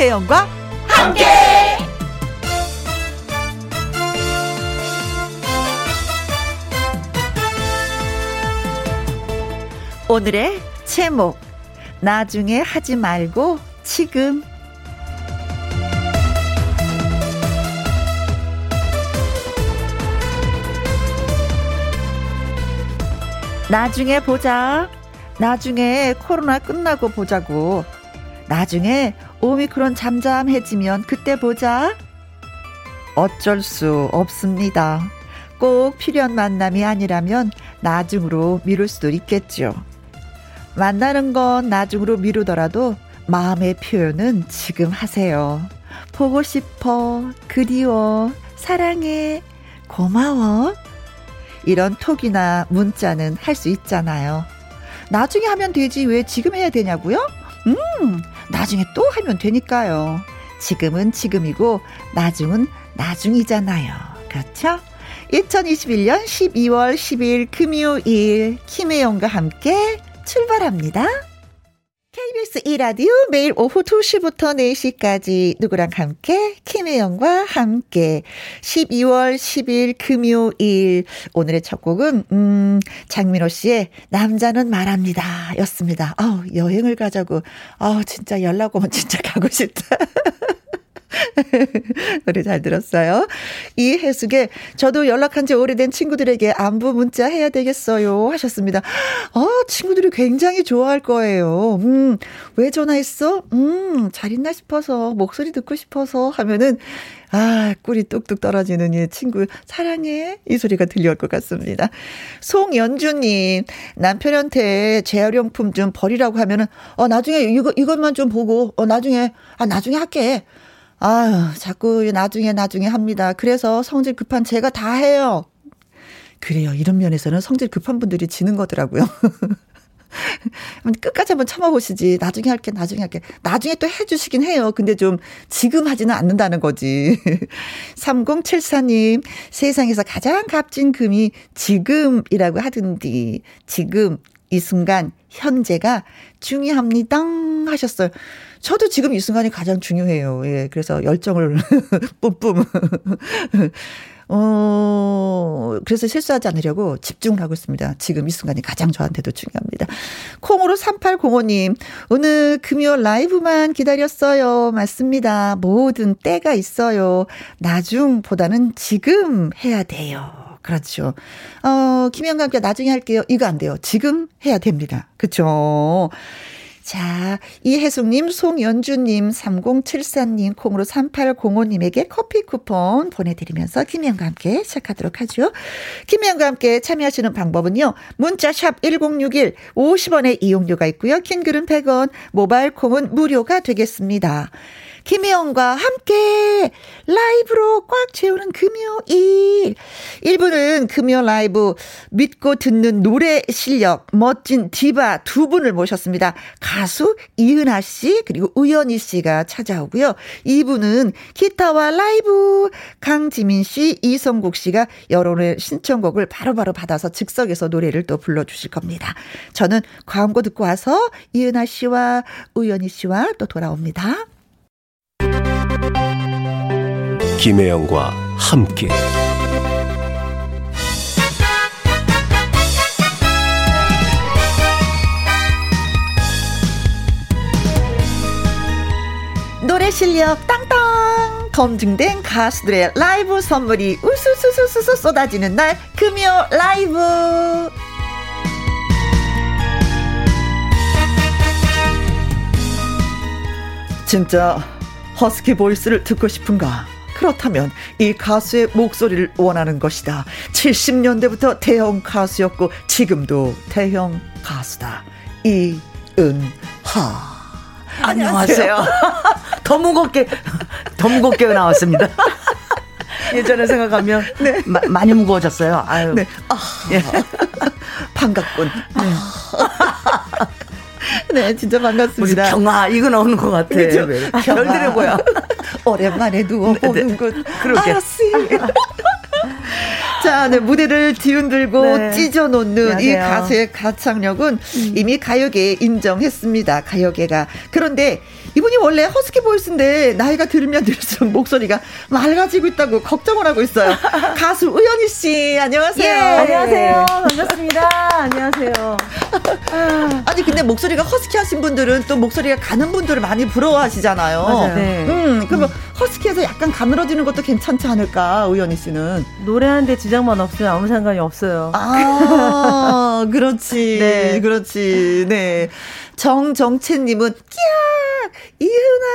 김혜영과 함께. 오늘의 제목 나중에 하지 말고 지금 나중에 보자. 나중에 코로나 끝나고 보자고. 나중에 오미크론 잠잠해지면 그때 보자. 어쩔 수 없습니다. 꼭 필요한 만남이 아니라면 나중으로 미룰 수도 있겠죠. 만나는 건 나중으로 미루더라도 마음의 표현은 지금 하세요. 보고 싶어, 그리워, 사랑해, 고마워. 이런 톡이나 문자는 할 수 있잖아요. 나중에 하면 되지 왜 지금 해야 되냐고요? 음, 나중에 또 하면 되니까요. 지금은 지금이고 나중은 나중이잖아요. 그렇죠? 2021년 12월 10일 금요일 김혜영과 함께 출발합니다. KBS 2라디오 매일 오후 2시부터 4시까지 누구랑 함께 김혜영과 함께 12월 10일 금요일 오늘의 첫 곡은 음 장민호 씨의 남자는 말합니다 였습니다. 아 여행을 가자고 아 진짜 연락 오면 진짜 가고 싶다. 노래 잘 들었어요. 이 해숙에 저도 연락한 지 오래된 친구들에게 안부 문자 해야 되겠어요 하셨습니다. 어, 친구들이 굉장히 좋아할 거예요. 음, 왜 전화했어? 음, 잘 있나 싶어서, 목소리 듣고 싶어서 하면은, 아, 꿀이 뚝뚝 떨어지는 이 친구, 사랑해. 이 소리가 들려올 것 같습니다. 송연주님, 남편한테 재활용품 좀 버리라고 하면은, 어, 나중에 이거, 이것만 좀 보고, 어, 나중에, 아, 나중에 할게. 아유, 자꾸 나중에 나중에 합니다. 그래서 성질 급한 제가 다 해요. 그래요. 이런 면에서는 성질 급한 분들이 지는 거더라고요. 끝까지 한번 참아보시지. 나중에 할게, 나중에 할게. 나중에 또 해주시긴 해요. 근데 좀 지금 하지는 않는다는 거지. 3074님, 세상에서 가장 값진 금이 지금이라고 하던디. 지금, 이 순간, 현재가 중요합니다. 하셨어요. 저도 지금 이 순간이 가장 중요해요. 예. 그래서 열정을 뿜뿜. 어, 그래서 실수하지 않으려고 집중을 하고 있습니다. 지금 이 순간이 가장 저한테도 중요합니다. 콩으로 3805님, 오늘 금요 라이브만 기다렸어요. 맞습니다. 모든 때가 있어요. 나중보다는 지금 해야 돼요. 그렇죠. 어, 김영과 함께 나중에 할게요. 이거 안 돼요. 지금 해야 됩니다. 그쵸. 자, 이혜숙님, 송연주님, 3074님, 콩으로 3805님에게 커피 쿠폰 보내드리면서 김혜영과 함께 시작하도록 하죠. 김혜영과 함께 참여하시는 방법은요. 문자샵 1061, 50원의 이용료가 있고요. 킹글은 100원, 모바일 콩은 무료가 되겠습니다. 김혜영과 함께 라이브로 꽉 채우는 금요일. 1부는 금요 라이브 믿고 듣는 노래 실력 멋진 디바 두 분을 모셨습니다. 가수 이은하 씨 그리고 우연희 씨가 찾아오고요. 2부는 기타와 라이브 강지민 씨, 이성국 씨가 여러분의 신청곡을 바로바로 바로 받아서 즉석에서 노래를 또 불러주실 겁니다. 저는 광고 듣고 와서 이은하 씨와 우연희 씨와 또 돌아옵니다. 김혜영과 함께. 노래 실력 땅땅! 검증된 가수들의 라이브 선물이 우수수수수 쏟아지는 날 금요 라이브! 진짜 허스키 보이스를 듣고 싶은가? 그렇다면 이 가수의 목소리를 원하는 것이다. 70년대부터 대형 가수였고 지금도 대형 가수다. 이은하. 안녕하세요. 더 무겁게 더 무겁게 나왔습니다. 예전에 생각하면 네. 마, 많이 무거워졌어요. 아유. 네. 아, 예. 반갑군. 네. 네, 진짜 반갑습니다. 무슨 경아 이거 나오는 것 같아. 그렇죠? 별들의 뭐야. 오랜만에 누워 보는군. 네, 네. 그렇게. 아씨. 자, 네, 무대를 뒤흔들고 네. 찢어놓는 안녕하세요. 이 가수의 가창력은 음. 이미 가요계에 인정했습니다. 가요계가. 그런데 이분이 원래 허스키 보이스인데 나이가 들면 들수록 목소리가 맑아지고 있다고 걱정을 하고 있어요. 가수 우연희 씨, 안녕하세요. 예, 안녕하세요. 반갑습니다. 안녕하세요. 아니 근데 목소리가 허스키 하신 분들은 또 목소리가 가는 분들을 많이 부러워하시잖아요. 맞아요. 네. 음, 그럼 허스키해서 약간 가늘어지는 것도 괜찮지 않을까, 우연희 씨는? 노래하는데 지장만 없으면 아무 상관이 없어요. 아, 그렇지. 네. 그렇지. 네. 정정채님은, 끼야! 이은아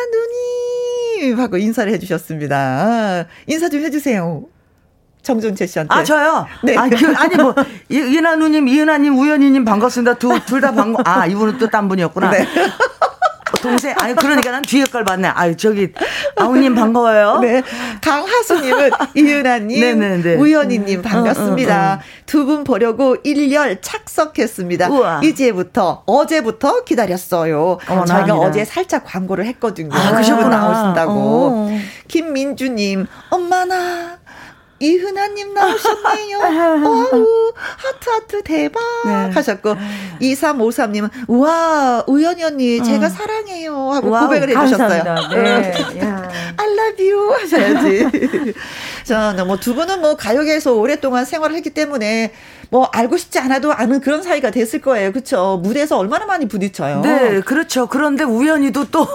누님! 하고 인사를 해주셨습니다. 인사 좀 해주세요. 정정채 씨한테. 아, 저요? 네. 아, 그, 아니, 뭐, 이은아 누님, 이은아님, 우연희님 반갑습니다. 두, 둘다 반갑, 아, 이분은 또 딴 분이었구나. 네. 동생, 아니, 그러니까 난 뒤에 걸 봤네. 아유, 저기, 아우님 반가워요. 네. 강하수님은 네네네. 우연희님 반갑습니다. 응, 응, 응. 두분 보려고 일렬 착석했습니다. 우와. 이제부터, 어제부터 기다렸어요. 어머나, 저희가 아니라. 어제 살짝 광고를 했거든요. 아, 그러셨구나. 나오신다고. 어. 김민주님, 엄마나, 이은하님 나오셨네요. 어우, 하트, 하트, 대박. 네. 하셨고, 2353님은, 우와, 우연히 언니, 제가 어. 사랑해요. 하고 와우, 고백을 해주셨어요. 네. I love you. 하셔야지. 자, 뭐, 두 분은 뭐, 가요계에서 오랫동안 생활을 했기 때문에, 뭐 알고 싶지 않아도 아는 그런 사이가 됐을 거예요. 그렇죠? 무대에서 얼마나 많이 부딪혀요. 네, 그렇죠. 그런데 우연히도 또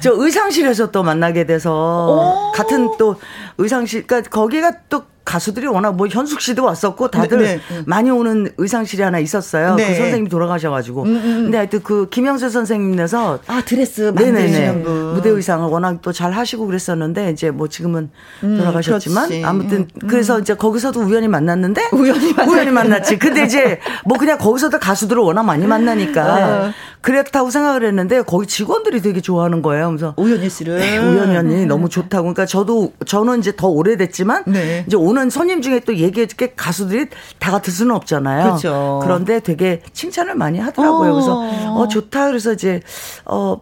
저 의상실에서 또 만나게 돼서 같은 또 의상실 그러니까 거기가 또 가수들이 워낙 뭐 현숙 씨도 왔었고 다들 네, 네. 많이 오는 의상실이 하나 있었어요. 그 네. 그 선생님이 돌아가셔가지고. 음, 음, 음. 근데 하여튼 그 김영세 선생님께서 아 드레스 네네네 무대 의상을 워낙 또 잘 하시고 그랬었는데 이제 뭐 지금은 음, 돌아가셨지만 음, 아무튼 음, 그래서 이제 거기서도 우연히 만났는데 우연히, 우연히 만났지. 근데 이제 뭐 그냥 거기서도 가수들을 워낙 많이 만나니까 어. 그랬다고 생각을 했는데 거기 직원들이 되게 좋아하는 거예요. 그래서 우연희 씨를 네, 우연히 너무 좋다고. 그러니까 저도 저는 이제 더 오래됐지만 네. 이제 오늘 오는 손님 중에 또 얘기해 줄게 가수들이 다 같을 수는 없잖아요. 그렇죠. 그런데 되게 칭찬을 많이 하더라고요. 어. 그래서 어 좋다. 그래서 이제 어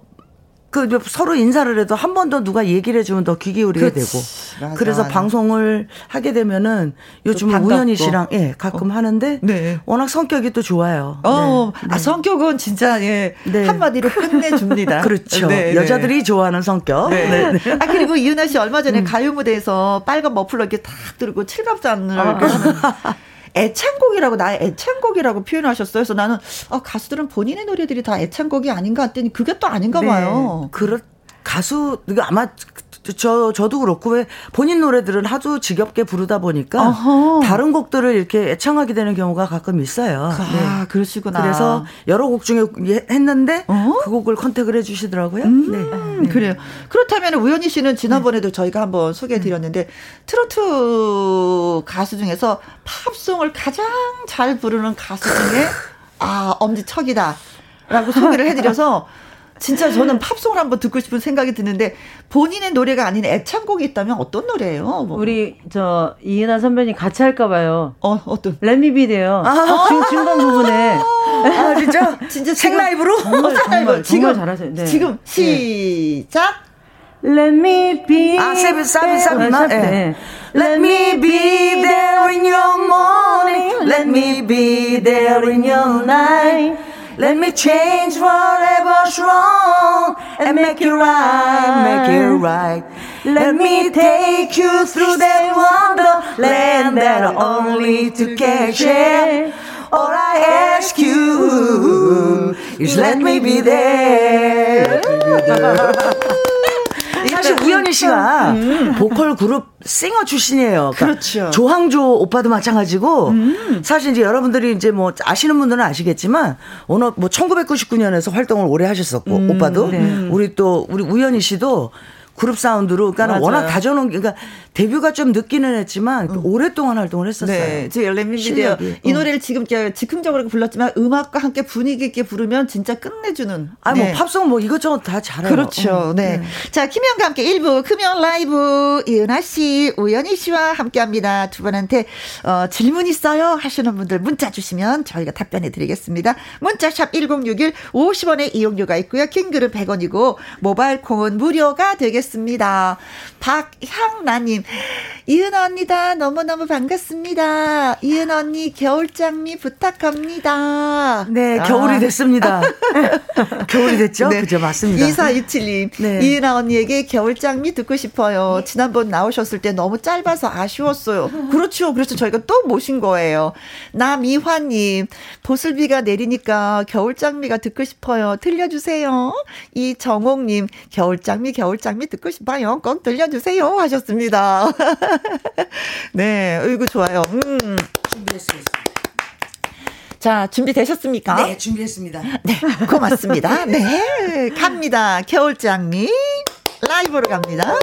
그 서로 인사를 해도 한 번 더 누가 얘기를 해주면 더 귀 기울이게. 되고 맞아, 그래서 맞아. 방송을 하게 되면은 요즘은 우연희 씨랑 예 가끔 어. 하는데 네. 워낙 성격이 또 좋아요. 어, 네. 아 네. 성격은 진짜 예 네. 한마디로 끝내줍니다. 그렇죠. 네, 네, 여자들이 좋아하는 성격. 네. 아 그리고 이은하 씨 얼마 전에 음. 가요 무대에서 빨간 머플러 이렇게 탁 들고 칠갑잔을 아. 애창곡이라고 나의 애창곡이라고 표현하셨어요. 그래서 나는 아, 가수들은 본인의 노래들이 다 애창곡이 아닌가 했더니 그게 또 아닌가 네. 봐요. 그렇 가수 아마 저 저도 그렇고 왜 본인 노래들은 하도 지겹게 부르다 보니까 어허. 다른 곡들을 이렇게 애창하게 되는 경우가 가끔 있어요. 아, 네. 그러시구나. 그래서 여러 곡 중에 했는데 어? 그 곡을 컨택을 해 주시더라고요. 음, 네. 네. 그래요. 그렇다면 우연희 씨는 지난번에도 저희가 한번 소개해 드렸는데 트로트 가수 중에서 팝송을 가장 잘 부르는 가수 중에 아, 엄지척이다. 라고 소개를 해 드려서 진짜 저는 팝송을 한번 듣고 싶은 생각이 드는데 본인의 노래가 아닌 애창곡이 있다면 어떤 노래예요? 뭐. 우리 저 이은하 선배님 같이 할까 봐요. 어 어떤? 렛미비데요. 아~ 중, 중간 부분에. 아 진짜 진짜 생 라이브로 정말 정말, 정말 잘하세요. 네. 지금 네. 시작. Let me be. 아, 사비, 사비나? 네. Let me be there in your morning. Let me be there in your night. Let me change whatever's wrong and make it right, make it right. Let me take you through that wonderland that only two can share. All I ask you is let me be there. 우연희 씨가 음. 보컬 그룹 싱어 출신이에요. 그러니까 그렇죠 조항조 오빠도 마찬가지고 음. 사실 이제 여러분들이 이제 뭐 아시는 분들은 아시겠지만 어느 뭐 1999년에서 활동을 오래 하셨었고 음. 오빠도 네. 우리 또 우리 우연희 씨도 그룹 사운드로 그러니까 워낙 다져놓은 그러니까 데뷔가 좀 늦기는 했지만 음. 오랫동안 활동을 했었어요. 네, 제 렘미디어 이 노래를 지금 즉흥적으로 불렀지만 음악과 함께 분위기 있게 부르면 진짜 끝내주는. 아뭐 네. 팝송 뭐 이것저것 다 잘해요. 그렇죠. 음. 네. 네. 자 김영과 함께 1부 금연 라이브 이은하 씨, 우연희 씨와 함께합니다. 두 분한테 어, 질문 있어요 하시는 분들 문자 주시면 저희가 답변해 드리겠습니다. 문자샵 1061 50원의 이용료가 있고요. 킹글은 100원이고 모바일 콩은 무료가 되겠습니다. 박향나님, 이은 언니다. 너무너무 반갑습니다. 이은 언니, 겨울장미 부탁합니다. 네, 겨울이 아. 됐습니다. 겨울이 됐죠? 네. 그죠, 맞습니다. 2427님, 네. 이은아 언니에게 겨울장미 듣고 싶어요. 지난번 나오셨을 때 너무 짧아서 아쉬웠어요. 그렇죠. 그래서 저희가 또 모신 거예요. 남이화님, 보슬비가 내리니까 겨울장미가 듣고 싶어요. 들려주세요. 이정옥님, 겨울장미, 겨울장미 듣고 싶어요. 꼭 들려주세요. 하셨습니다. 네, 어이구, 좋아요. 음. 준비했습니다. 자, 준비되셨습니까? 네, 준비했습니다. 네, 고맙습니다. 네, 갑니다. 겨울장미. 라이브로 갑니다.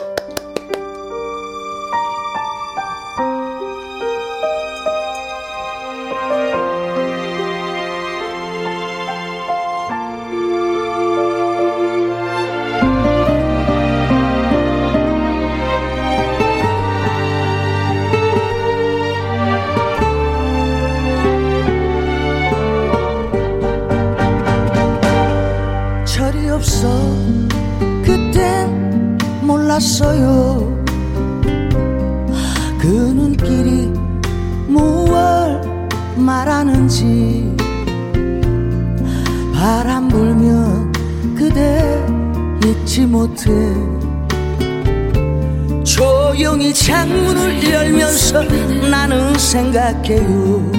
없어. 그땐 몰랐어요. 그 눈길이 무얼 말하는지. 바람 불면 그대 잊지 못해. 조용히 창문을 열면서 나는 생각해요.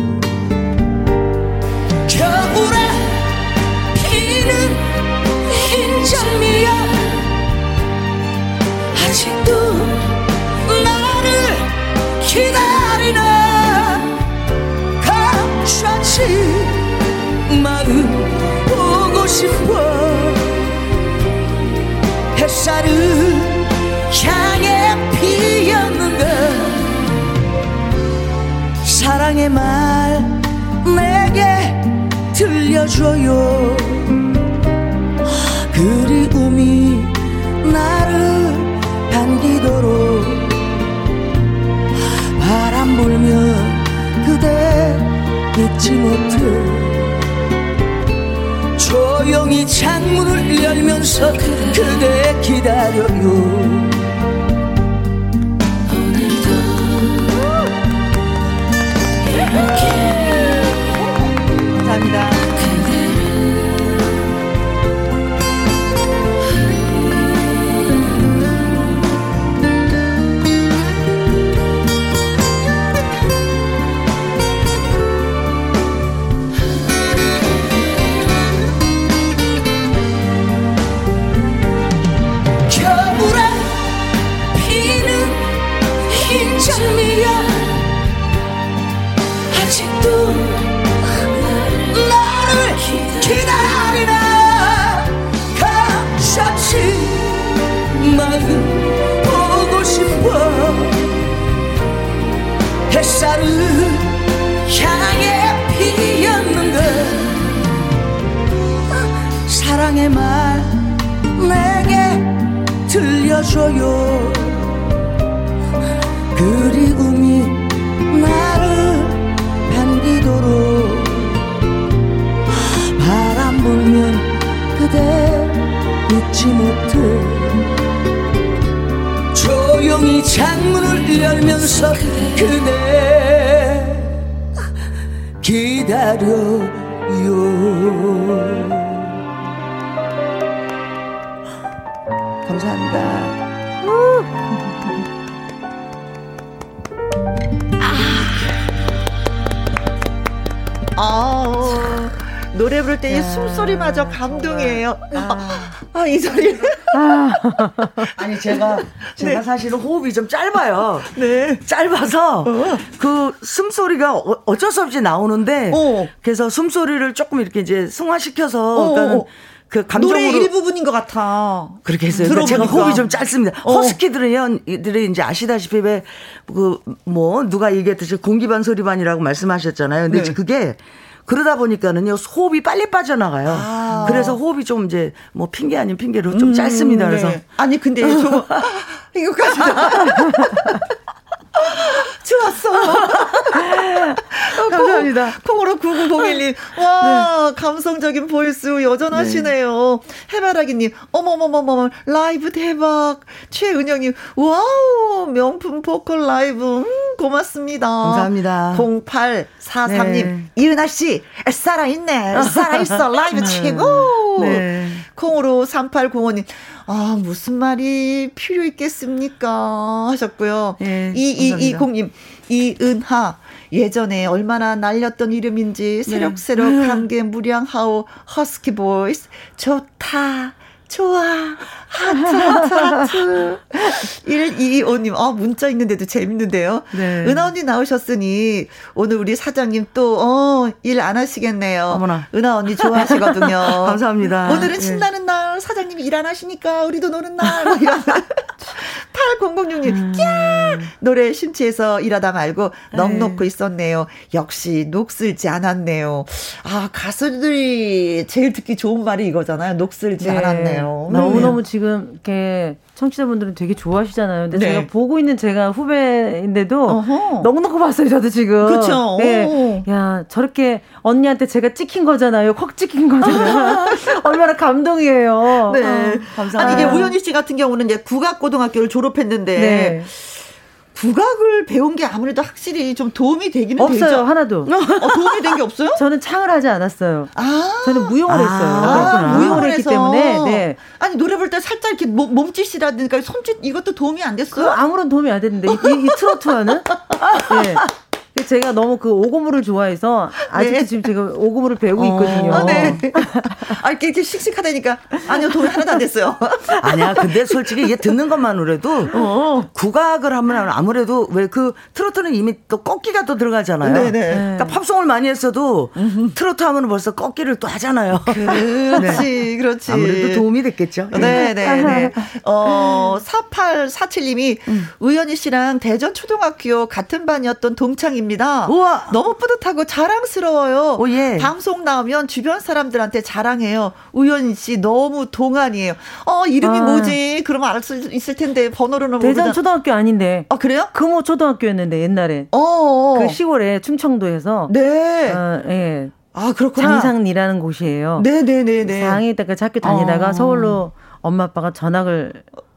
겨울에 장미야. 아직도 나를 기다리나. 감싸지 마음 보고 싶어. 햇살을 향해 피었는가. 사랑의 말 내게 들려줘요 잊지 못해. 조용히 창문을 열면서 그대 기다려요 햇살을 향해 피었는가 사랑의 말 내게 들려줘요. 그리움이 나를 반기도록 바람 불면 그대 잊지 못해 조용히 창문을 열면서 그대 기다려요. 감사합니다. 아. 아. 노래 부를 때 이 숨소리마저 감동이에요. 아, 아, 이 소리. 아. 아니, 제가, 제가 네. 사실은 호흡이 좀 짧아요. 네. 짧아서 어. 그 숨소리가 어, 어쩔 수 없이 나오는데, 어. 그래서 숨소리를 조금 이렇게 이제 승화시켜서, 어, 그러니까 그 감정으로 노래 일부분인 것 같아. 그렇게 했어요. 그러니까 제가 호흡이 좀 짧습니다. 어. 허스키들은 들이 이제 아시다시피 왜 그 뭐 누가 얘기했듯이 공기반 소리반이라고 말씀하셨잖아요. 근데 네. 그게 그러다 보니까는요 호흡이 빨리 빠져나가요. 아. 그래서 호흡이 좀 이제 뭐 핑계 아닌 핑계로 좀 음, 짧습니다. 그래서 네. 아니 근데 저거 이거까지 좋았어. 어, 감사합니다. 콩으로 9901님. 와, 네. 감성적인 voice 여전하시네요. 네. 해바라기님. 어머머머머, 라이브 대박. 최은영님. 와우, 명품 보컬 라이브. 음, 고맙습니다. 감사합니다. 0843님. 네. 이은하 씨, 살아있네. 살아있어. 라이브 네. 최고. 네. 콩으로 3805님. 아, 무슨 말이 필요 있겠습니까? 하셨고요. 네, 2220님, 이은하. 예전에 얼마나 날렸던 이름인지 새록새록 네. 감개무량하오 허스키 voice 좋다 좋아. 하트, 하트, 하트. 1225님, 아, 문자 있는데도 재밌는데요. 네. 은하 언니 나오셨으니, 오늘 우리 사장님 또, 어, 일 안 하시겠네요. 어머나. 은하 언니 좋아하시거든요. 감사합니다. 오늘은 신나는 예. 날, 사장님이 일 안 하시니까, 우리도 노는 날, 뭐 이런. 8006님, 음. 꺄! 노래 심취해서 일하다 말고, 넋 네. 놓고 있었네요. 역시, 녹슬지 않았네요. 아, 가수들이 제일 듣기 좋은 말이 이거잖아요. 녹슬지 네. 않았네요. 너무너무 지금 이렇게 청취자분들은 되게 좋아하시잖아요. 근데 네. 제가 보고 있는 제가 후배인데도 어허. 너무너무 봤어요, 저도 지금. 그렇죠. 네. 야, 저렇게 언니한테 제가 찍힌 거잖아요. 콕 찍힌 거잖아요. 얼마나 감동이에요. 네. 어, 감사합니다. 아니, 이게 우연희 씨 같은 경우는 이제 국악고등학교를 졸업했는데 네. 국악을 배운 게 아무래도 확실히 좀 도움이 되기는 없어요 되죠? 하나도 어, 도움이 된 게 없어요? 저는 창을 하지 않았어요. 아~ 저는 무용을 아~ 했어요. 아~ 무용을 했기 때문에 네. 아니 노래 볼때 살짝 이렇게 몸, 몸짓이라든가 손짓 이것도 도움이 안 됐어요? 아무런 도움이 안 됐는데 이, 이, 이 트로트와는 네. 제가 너무 그 오고무를 좋아해서 아직도 네. 지금 제가 오고무를 배우고 어. 있거든요. 아, 네. 아, 이렇게, 이렇게 씩씩하다니까. 아니요, 도움이 하나도 안 됐어요. 아니야, 근데 솔직히 이게 듣는 것만으로도 어. 국악을 하면 아무래도 왜 그 트로트는 이미 또 꺾기가 또 들어가잖아요. 네네. 네. 그러니까 팝송을 많이 했어도 트로트 하면 벌써 꺾기를 또 하잖아요. 그렇지, 네. 그렇지. 아무래도 도움이 됐겠죠. 네네네. 네, 네. 어, 4847님이 음. 우연희 씨랑 대전 초등학교 같은 반이었던 동창입 니다. 입니다. 우와. 너무 뿌듯하고 자랑스러워요. 오, 예. 방송 나오면 주변 사람들한테 자랑해요. 우연희 씨 너무 동안이에요. 어, 이름이 아. 뭐지? 그러면 알 수 있을 텐데 번호로는 대전 초등학교 아닌데. 아, 그래요? 금호 초등학교였는데 옛날에. 어. 그 시골에 충청도에서 네. 어, 예. 아, 그렇구나. 장상리라는 곳이에요. 네네네네. 상해다가 학교 다니다가 어. 서울로 엄마 아빠가 전학을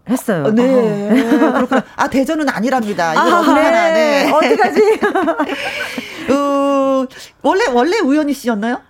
했어요. 어, 네. 그렇구나. 아, 대전은 아니랍니다. 이거 아, 네. 네. 어떡하지? 어, 원래, 원래 우연히 씨였나요?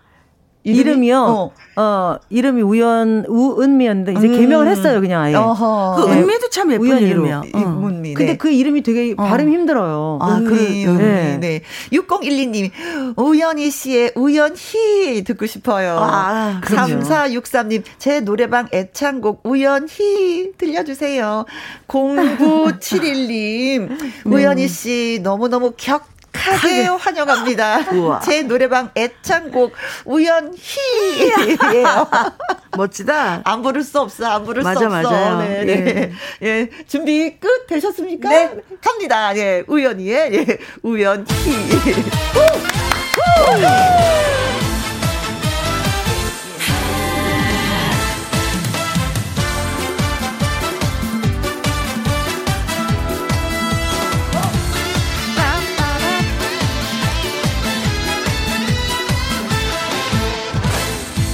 이름이? 요 어. 어. 이름이 우연 우은미였는데 이제 음. 개명을 했어요 그냥 아예. 어허. 그 네. 은미도 참 예쁜 이름이야. 어. 은미. 근데 네. 그 이름이 되게 어. 발음 힘들어요. 아, 은미, 그, 은미. 네. 네. 6012님이 우연희 씨의 우연히 듣고 싶어요. 아, 3463님 제 노래방 애창곡 우연히 들려주세요. 0971님 네. 우연희 씨 너무너무 격 크게 환영합니다. 우와. 제 노래방 애창곡 우연히예요. 멋지다. 안 부를 수 없어. 안 부를 맞아, 수 없어. 맞아요. 네, 네. 예. 예. 준비 끝 되셨습니까? 네. 갑니다. 예. 우연히에 예. 우연히.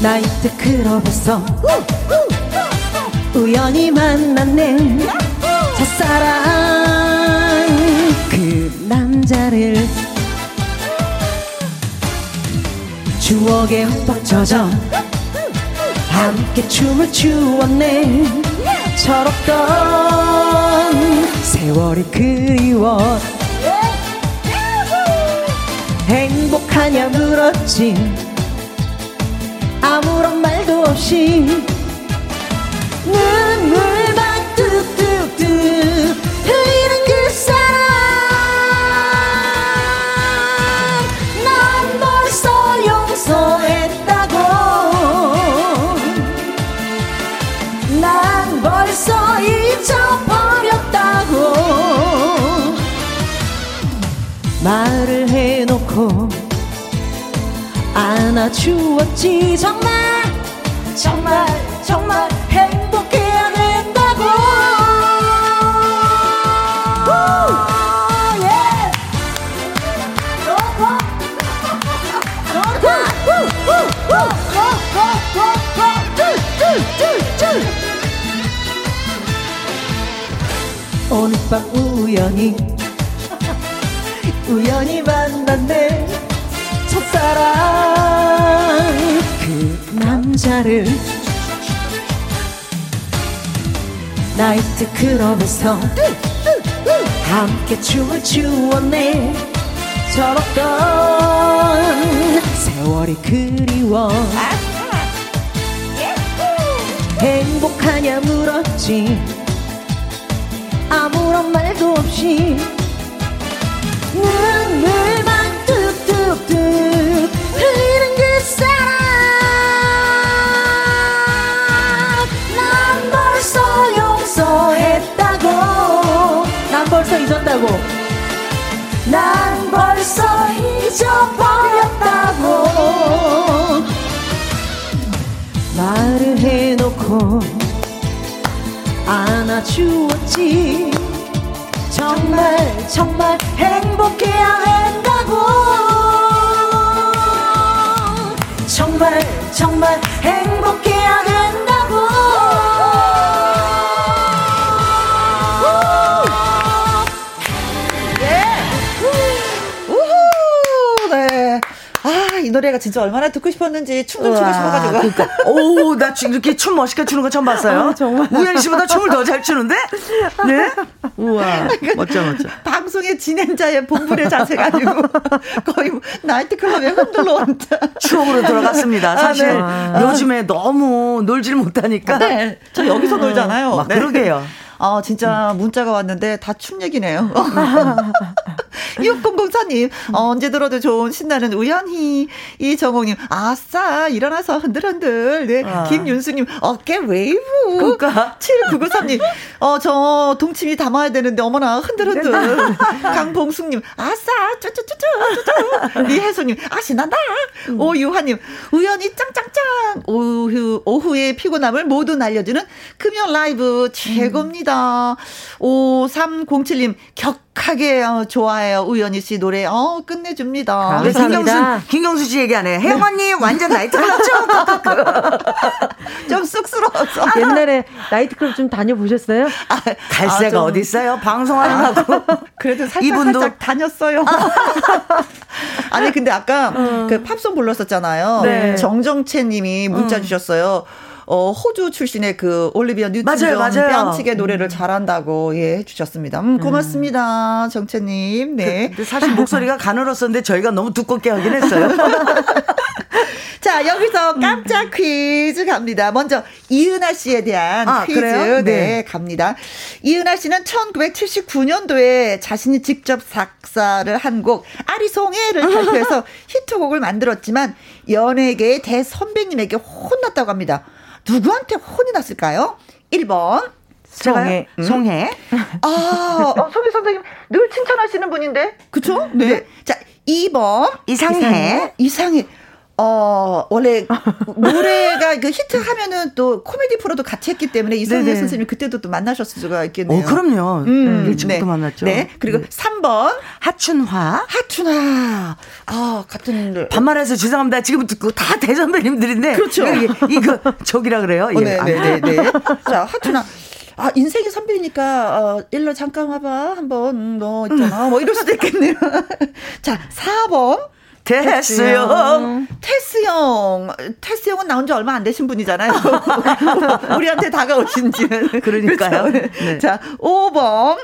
나이트 클럽에서 우연히 만났네 첫사랑 그 남자를 추억에 흠뻑 젖어 함께 춤을 추었네. 철없던 세월이 그리워 행복하냐 물었지 아무런 말도 없이 눈물 나 추웠지 정말 정말 정말 행복해야 된다고 오늘 밤 우연히 우연히 만났네 사랑. 그 남자를 나이트 클럽에서 함께 춤을 추었네. 저었던 세월이 그리워. 행복하냐 물었지. 아무런 말도 없이. 눈물 난 벌써 잊어버렸다고. 말을 해놓고 안아주었지. 정말 정말 행복해야 한다고. 정말 정말 행복 노래가 진짜 얼마나 듣고 싶었는지 춤 좀 추고 싶어가지고. 그러니까. 오, 나 지- 이렇게 춤 멋있게 추는 거 처음 봤어요. 아, 정말. 우현 씨보다 춤을 더 잘 추는데? 네? 우와, 멋져, 멋져. 방송의 진행자의 본분의 자세가 아니고 거의 뭐 나이트클럽에 흔들러 온다. 추억으로 돌아갔습니다. 사실 아, 요즘에 너무 놀질 못하니까. 네, 저 여기서 놀잖아요. 막 네. 그러게요. 아, 진짜 문자가 왔는데 다 춤 얘기네요. 6004님, 어, 언제 들어도 좋은 신나는 우연히. 이정옥님, 아싸, 일어나서 흔들흔들. 네. 아. 김윤수님, 어깨 웨이브. 그러니까. 7993님, 어, 저 동치미 담아야 되는데, 어머나, 흔들흔들. 강봉숙님, 아싸, 쭈쭈쭈쭈쭈쭈. 이혜수님, 아, 신난다. 오유하님, 우연히 짱짱짱. 오후, 오후의 피곤함을 모두 날려주는 금연 라이브 최고입니다. 5307님, 격 하게 어, 좋아해요. 우연희 씨 노래, 어, 끝내줍니다. 왜 감사합니다. 김경수, 김경수 씨 얘기 안 해. 혜영 언니 완전 나이트 클럽죠? 좀 쑥스러워서. 옛날에 나이트클럽 좀 다녀보셨어요? 갈 아, 새가 좀- 어디 있어요? 방송하느라고. 그래도 살짝 이분도- 살짝 다녔어요. 아니 근데 아까 그 팝송 불렀었잖아요. 네. 정정채 님이 문자 주셨어요. 어, 호주 출신의 그 올리비아 뉴튼 맞아요. 뺨치게 노래를 잘한다고 예 해주셨습니다. 음, 고맙습니다, 정채님. 네. 근데 사실 목소리가 가늘었었는데 저희가 너무 두껍게 하긴 했어요. 자 여기서 깜짝 퀴즈 갑니다. 먼저 이은하 씨에 대한 아, 퀴즈 그래요? 네. 네. 갑니다. 이은하 씨는 1979년도에 자신이 직접 작사를 한 곡 아리송해를 발표해서 히트곡을 만들었지만 연예계의 대선배님에게 혼났다고 합니다. 누구한테 혼이 났을까요? 1번 송해. 제가요? 송해. 아, 어, 송혜 선생님 늘 칭찬하시는 분인데. 그쵸? 네. 자, 2번. 이상해. 이상해. 어, 원래 노래가 그 히트 하면은 또 코미디 프로도 같이 했기 때문에 네네. 선생님 그때도 또 만나셨을 수가 있겠네요. 어, 그럼요. 음, 일찍부터 네. 만났죠. 네. 그리고 네. 3번. 하춘화. 하춘아. 아, 같은. 반말해서 죄송합니다. 지금 듣고 다 대선배님들인데. 그렇죠. 이거, 이거 저기라 그래요. 어, 네, 아, 네, 네, 네. 자, 하춘아. 아, 인생의 선배니까, 어, 일로 잠깐 와봐. 한번, 음, 너 있잖아. 뭐 이럴 수도 있겠네요. 자, 4번. 됐어요. 테스 형. 테스 형은 나온 지 얼마 안 되신 분이잖아요. 우리한테 다가오신 지는. 그러니까요. 그렇죠? 네. 자, 5번.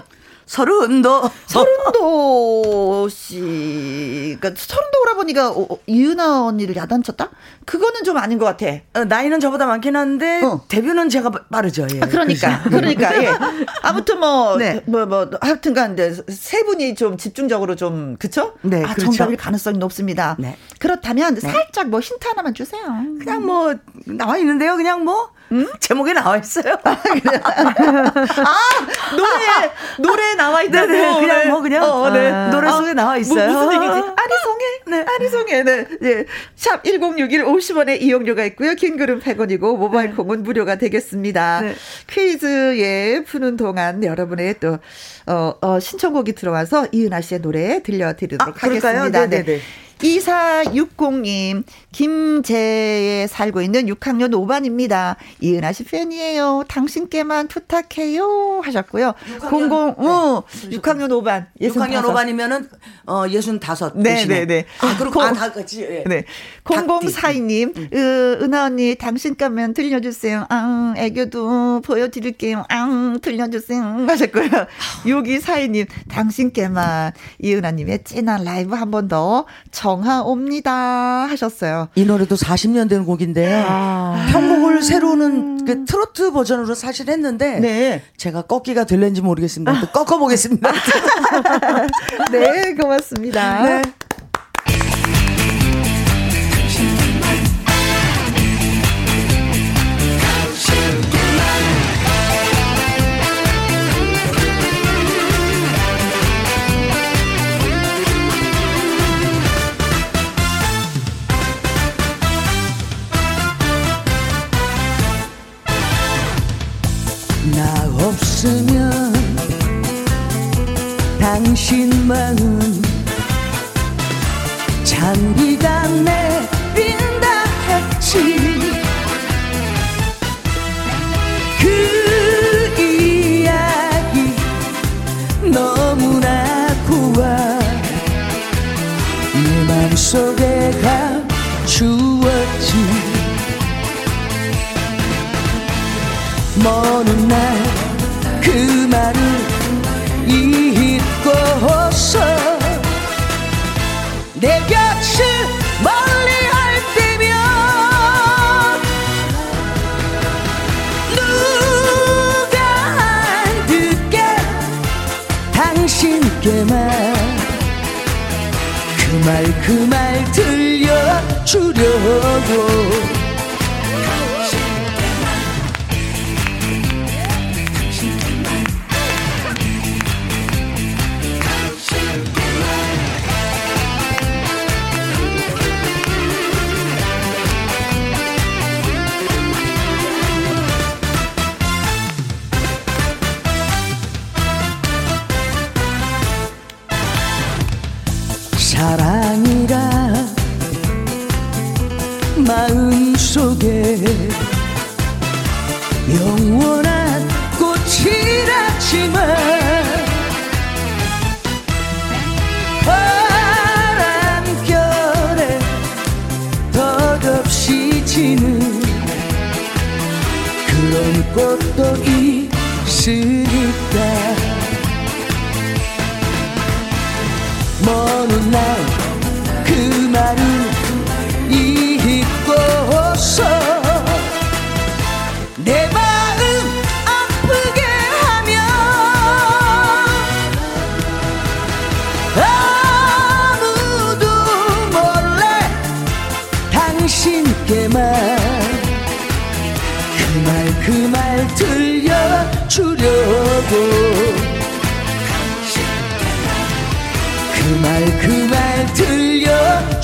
서른도. 서른도 씨. 그러니까 서른도 오라버니가 어, 어, 이은하 언니를 야단쳤다? 그거는 좀 아닌 것 같아. 어, 나이는 저보다 많긴 한데 어. 데뷔는 제가 빠- 빠르죠. 예. 아, 그러니까, 그죠? 그러니까, 예. 아무튼 뭐, 네. 뭐, 뭐, 하여튼간, 세 분이 좀 집중적으로 좀, 그쵸? 네, 아, 그렇죠. 정답일 가능성이 높습니다. 네. 그렇다면, 살짝 뭐 힌트 하나만 주세요. 그냥 뭐 나와 있는데요. 그냥 뭐 제목에 나와 있어요. 아, 노래, 노래 나와 있다고. 네네, 그냥 뭐 그냥, 어, 네. 아, 노래 속에 나와 있어요. 뭐, 무슨 얘기지? 아리송해? 네. 아리송해. 네. 예. 샵 1061 50원의 이용료가 있고요. 긴 글은 100원이고, 모바일 콩은 무료가 되겠습니다. 네. 퀴즈, 예, 푸는 동안 여러분의 또, 어, 어, 신청곡이 들어와서 이은하 씨의 노래 들려드리도록 아? 하겠습니다. 네네 네. 2460님, 김제에 살고 있는 6학년 5반입니다. 이은아 씨 팬이에요. 당신께만 부탁해요. 하셨고요. 00, 어, 6학년 5반. 6학년 5반이면은, 어, 65. 네, 네, 네. 아, 그리고, 아, 다 같이, 예. 네. 0042님, 음. 으, 은하 언니, 당신께만 들려주세요. 아, 애교도 보여드릴게요. 아, 들려주세요. 하셨고요. 6242님, 당신께만 이은하님의 찐한 라이브 한 번 더 정하옵니다. 하셨어요. 이 노래도 40년 된 곡인데요. 아. 편곡을 새로는 그 트로트 버전으로 사실 했는데 네. 제가 꺾기가 될는지 모르겠습니다. 또 꺾어보겠습니다. 네, 고맙습니다. 네. 없으면 당신 마음 장비가 내빈다 했지. 그 이야기 너무나 고와 내 맘속에 감추었지. 먼날 그 말을 잊고서 내 곁을 멀리 할 때면 누가 안 듣게 당신께만 그 말 그 말 들려주려고 속에 영원한 꽃이라지만 바람결에 덧없이 지는 그런 꽃도 있으 니까 먼훗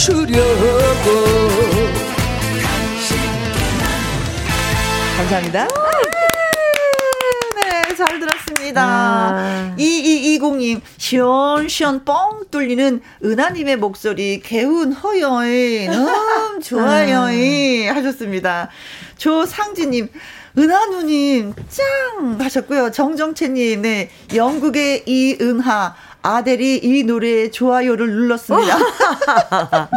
주려고 감사합니다. 네, 잘 들었습니다. 아. 2220님, 시원시원 뻥 뚫리는 은하님의 목소리, 개운 허여이, 음, 좋아요, 아. 하셨습니다. 조상진님, 은하누님, 짱! 하셨고요. 정정채님, 네, 영국의 이은하, 아델이 이 노래에 좋아요를 눌렀습니다.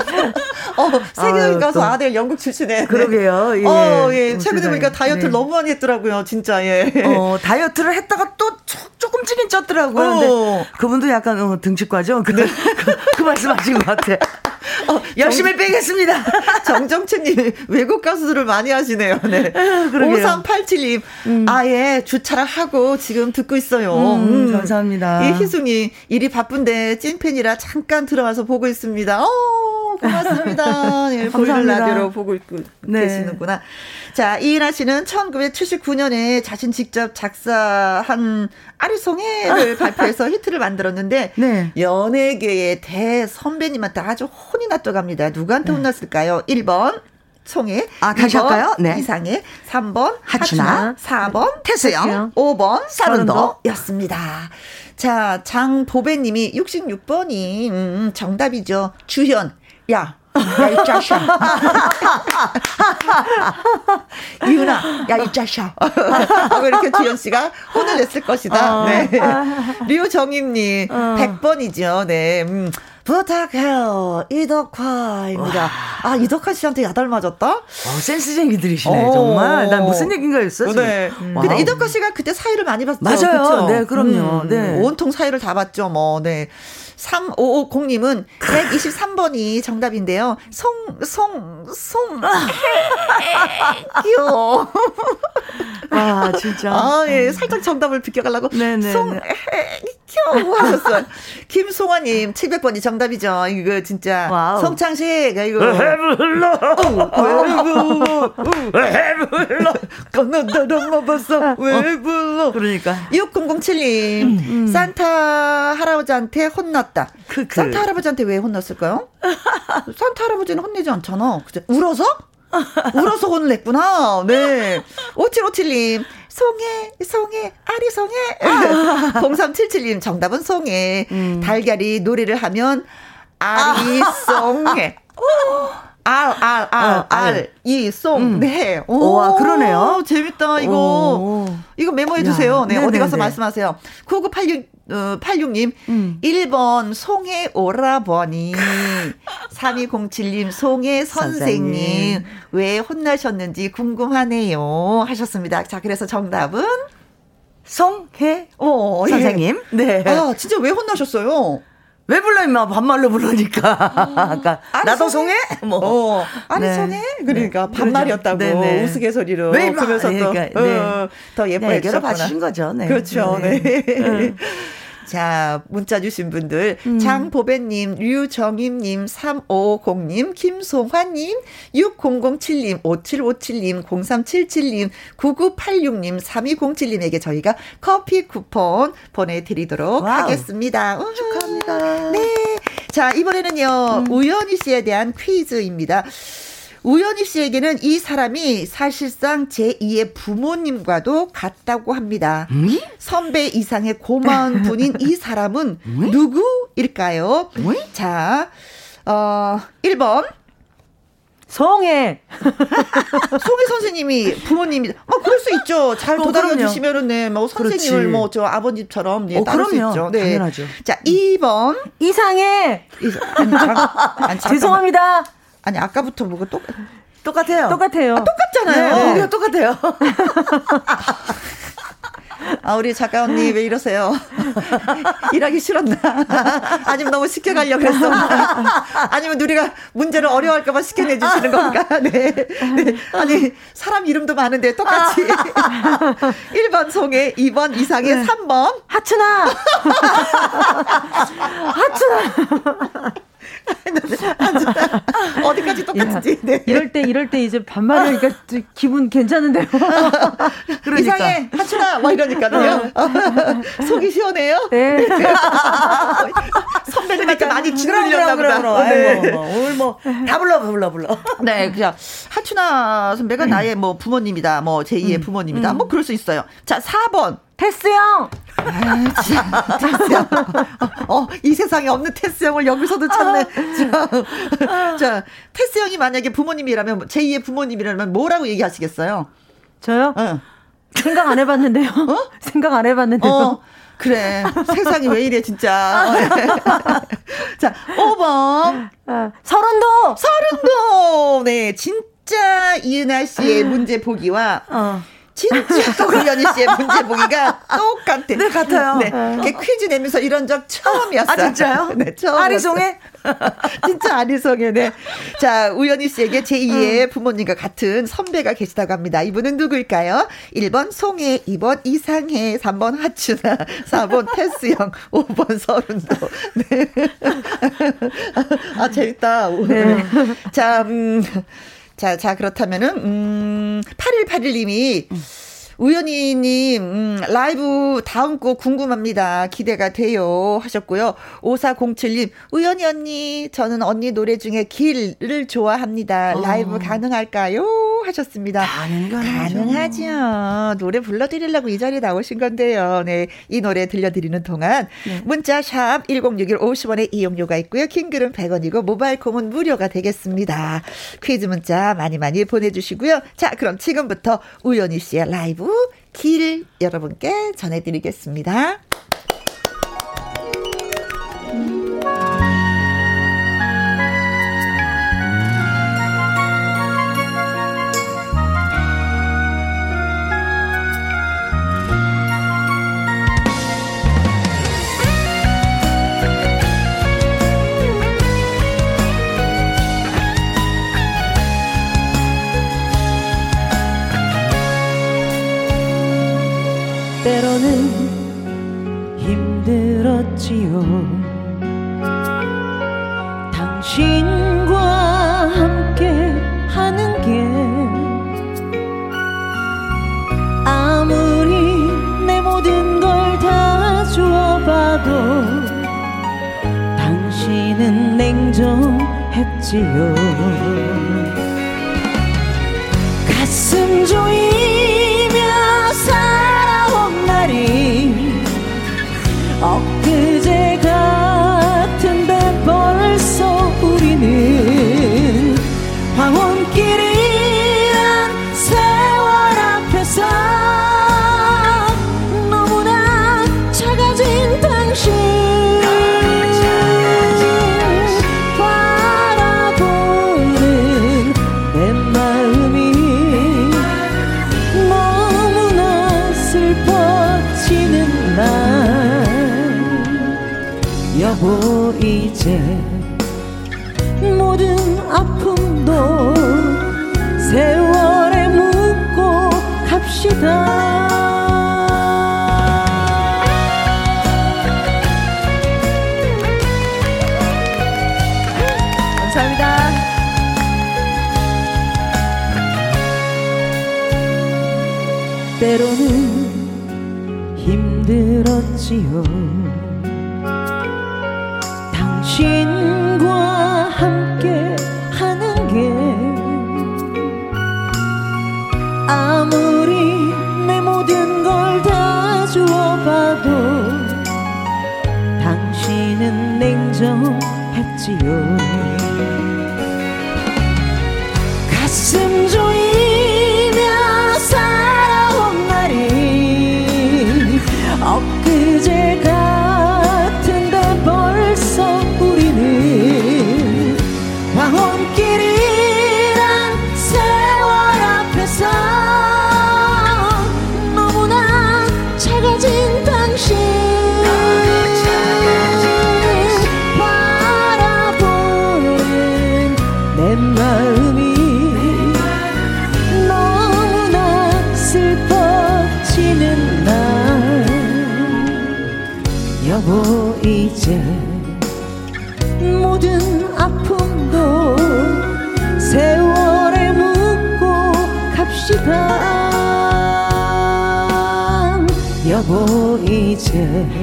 어, 세계여행 가서 아델 영국 출신에. 그러게요. 예. 어, 예. 최근에 보니까 다이어트를 네. 너무 많이 했더라고요, 진짜, 예. 어, 다이어트를 했다가 또 조금 찌긴 쪘더라고요. 어. 근데 그분도 약간 어, 등치과죠? 그, 네. 그, 그 말씀 하신 것 같아. 어, 열심히 정, 빼겠습니다. 정정채님, 외국 가수들을 많이 하시네요. 네. 5387님, 음. 아예 주차를 하고 지금 듣고 있어요. 음, 음. 감사합니다. 이희숙이, 일이 바쁜데 찐팬이라 잠깐 들어와서 보고 있습니다. 어, 고맙습니다. 예, 보이는 라디오로 보고 있고 네. 계시는구나. 자, 이인아 씨는 1979년에 자신 직접 작사한 아리송해를 발표해서 히트를 만들었는데 네. 연예계의 대선배님한테 아주 혼이 났다고 합니다. 누구한테 네. 혼났을까요? 1번 송해. 아, 다시 할까요? 네. 이상해. 3번 하춘아, 하춘아 4번 태수영, 5번 서른도 였습니다. 자, 장보배님이 66번이 음, 정답이죠. 주현. 야, 야, 이 자샤. 이은아, 야, 이 자샤. 하고 이렇게 주현 씨가 혼을 냈을 것이다. 어. 네. 류정임님, 어. 100번이죠. 네. 음. 부탁해요. 이덕화입니다. 아, 이덕화 씨한테 야달 맞았다? 어, 센스쟁이들이시네, 어. 정말. 난 무슨 얘기인가 했어, 지금. 네. 음. 근데 이덕화 씨가 그때 사회를 많이 봤죠. 맞아요. 그쵸? 네, 그럼요. 음, 네. 온통 사회를 다 봤죠, 뭐. 네. 3550님은 123번이 정답인데요. 송, 송, 송. 귀여워. 아, 진짜. 아, 예. 살짝 정답을 비껴가려고. 네네. 송, 귀여워 하셨어요. 김송아님, 700번이 정답이죠. 이거 진짜. 와우. 성창식, 이거. 해불러. 해불러. 건너다로 봤어. 왜 불러. 그러니까. 6007님, 음, 음. 산타 할아버지한테 혼났다. 그, 그. 산타 할아버지한테 왜 혼났을까요? 산타 할아버지는 혼내지 않잖아. 그죠? 울어서? 울어서 혼을 냈구나. 네. 5757님, 송해, 송해, 아리 송해. 0377님, 정답은 송해. 음. 달걀이 노래를 하면 아리 송해. 알, 알, 알, 어, 알, 이, 송, 음. 네. 오, 와, 그러네요. 재밌다, 이거. 오. 이거 메모해 주세요. 네, 네네네. 어디 가서 말씀하세요. 9986, 어, 86님, 음. 1번, 송해 오라버니. 3207님, 송해 선생님. 선생님. 왜 혼나셨는지 궁금하네요. 하셨습니다. 자, 그래서 정답은? 송해 오, 예. 선생님. 예. 네. 아, 진짜 왜 혼나셨어요? 왜 불러 임마 반말로 부르니까. 그러니까 나도 송해? 뭐. 어. 아니 네. 송해? 그러니까 네. 반말이었다고 네네. 네. 우스갯소리로. 왜 임마? 그러면서 또 그러니까, 네. 어, 더 예뻐해 주셨구나. 봐주신 거죠. 네. 그렇죠. 네. 네. 자, 문자 주신 분들. 음. 장보배님, 류정임님, 3550님, 김송환님, 6007님, 5757님, 0377님, 9986님, 3207님에게 저희가 커피 쿠폰 보내드리도록 와우. 하겠습니다. 축하합니다. 네. 자, 이번에는요, 음. 우연희 씨에 대한 퀴즈입니다. 우연희 씨에게는 이 사람이 사실상 제2의 부모님과도 같다고 합니다. 음? 선배 이상의 고마운 분인 이 사람은 음? 누구일까요? 음? 자, 어, 1번. 성애. 송혜 선생님이 부모님이, 뭐, 그럴 수 있죠. 잘 어, 도닥여 주시면은, 네, 뭐, 선생님을 그렇지. 뭐, 저 아버님처럼, 예, 어, 따를 수 있죠. 네. 당연하죠. 자, 2번. 이상해. 아니, 장, 아니, 죄송합니다. 아니 아까부터 뭐가 똑 똑같아요. 똑같아요. 아, 똑같잖아요. 네. 우리가 똑같아요. 아, 우리 작가 언니 왜 이러세요? 일하기 싫었나? 아니면 너무 시켜가려고 했어? 아니면 우리가 문제를 어려워할까봐 시켜내 주시는 건가? 네. 네. 아니, 사람 이름도 많은데 똑같이. 1번 송해, 2번 이상해, 네. 3번. 하춘아! 하춘아! 어디까지 똑같지? 네. 이럴 때 이럴 때 이제 반말하니까 기분 괜찮은데요. 그러니까. 이상해 하춘아 막 이러니까요. 어. 속이 시원해요. 네. 선배님한테 많이 지르려나 보다. 네. 뭐, 오늘 뭐 다 불러 불러 불러. 네, 그냥 하춘아 선배가 음. 나의 뭐 부모님이다, 뭐 제2의 음. 부모님이다, 음. 뭐 그럴 수 있어요. 자, 4번. 테스 형! 아, 테스 형. 어, 이 세상에 없는 테스 형을 여기서도 찾네. 자, 자, 테스 형이 만약에 부모님이라면, 제2의 부모님이라면 뭐라고 얘기하시겠어요? 저요? 어. 생각 안 해봤는데요. 어? 생각 안 해봤는데요. 어, 그래. 세상이 왜 이래, 진짜. 자, 5번. 어, 서른도! 서른도! 네, 진짜 이은하 씨의 문제 보기와, 어. 진짜 또은연희 씨의 문제 보기가 똑같아. 네, 같아요. 네. 어. 퀴즈 내면서 이런 적 처음이었어요. 아, 진짜요? 네, 처음. 아리송해? 진짜 아리송해, 네. 자, 우연희 씨에게 제2의 음. 부모님과 같은 선배가 계시다고 합니다. 이분은 누구일까요? 1번 송해, 2번 이상해, 3번 하춘아, 4번 테스형, 5번 서른도. 네. 아, 재밌다. 네. 자, 음. 자, 자, 그렇다면은, 음, 8181님이, 음. 우연히님, 음, 라이브 다음 곡 궁금합니다. 기대가 돼요. 하셨고요. 5407님, 우연히 언니, 저는 언니 노래 중에 길을 좋아합니다. 라이브 어. 가능할까요? 하셨습니다. 가능하죠. 가능하죠. 노래 불러드리려고 이 자리에 나오신 건데요. 네. 이 노래 들려드리는 동안 네. 문자 샵 1061 50원의 이용료가 있고요. 킹글은 100원이고 모바일 콩은 무료가 되겠습니다. 퀴즈 문자 많이 많이 보내주시고요. 자, 그럼 지금부터 우연희 씨의 라이브 길 여러분께 전해드리겠습니다. 힘들었지요. 당신과 함께 하는 게 아무리 내 모든 걸 다 주어봐도 당신은 냉정했지요. 가슴 조이 이제 모든 아픔도 세월에 묻고 갑시다. 때로는 힘들었지요 냉 이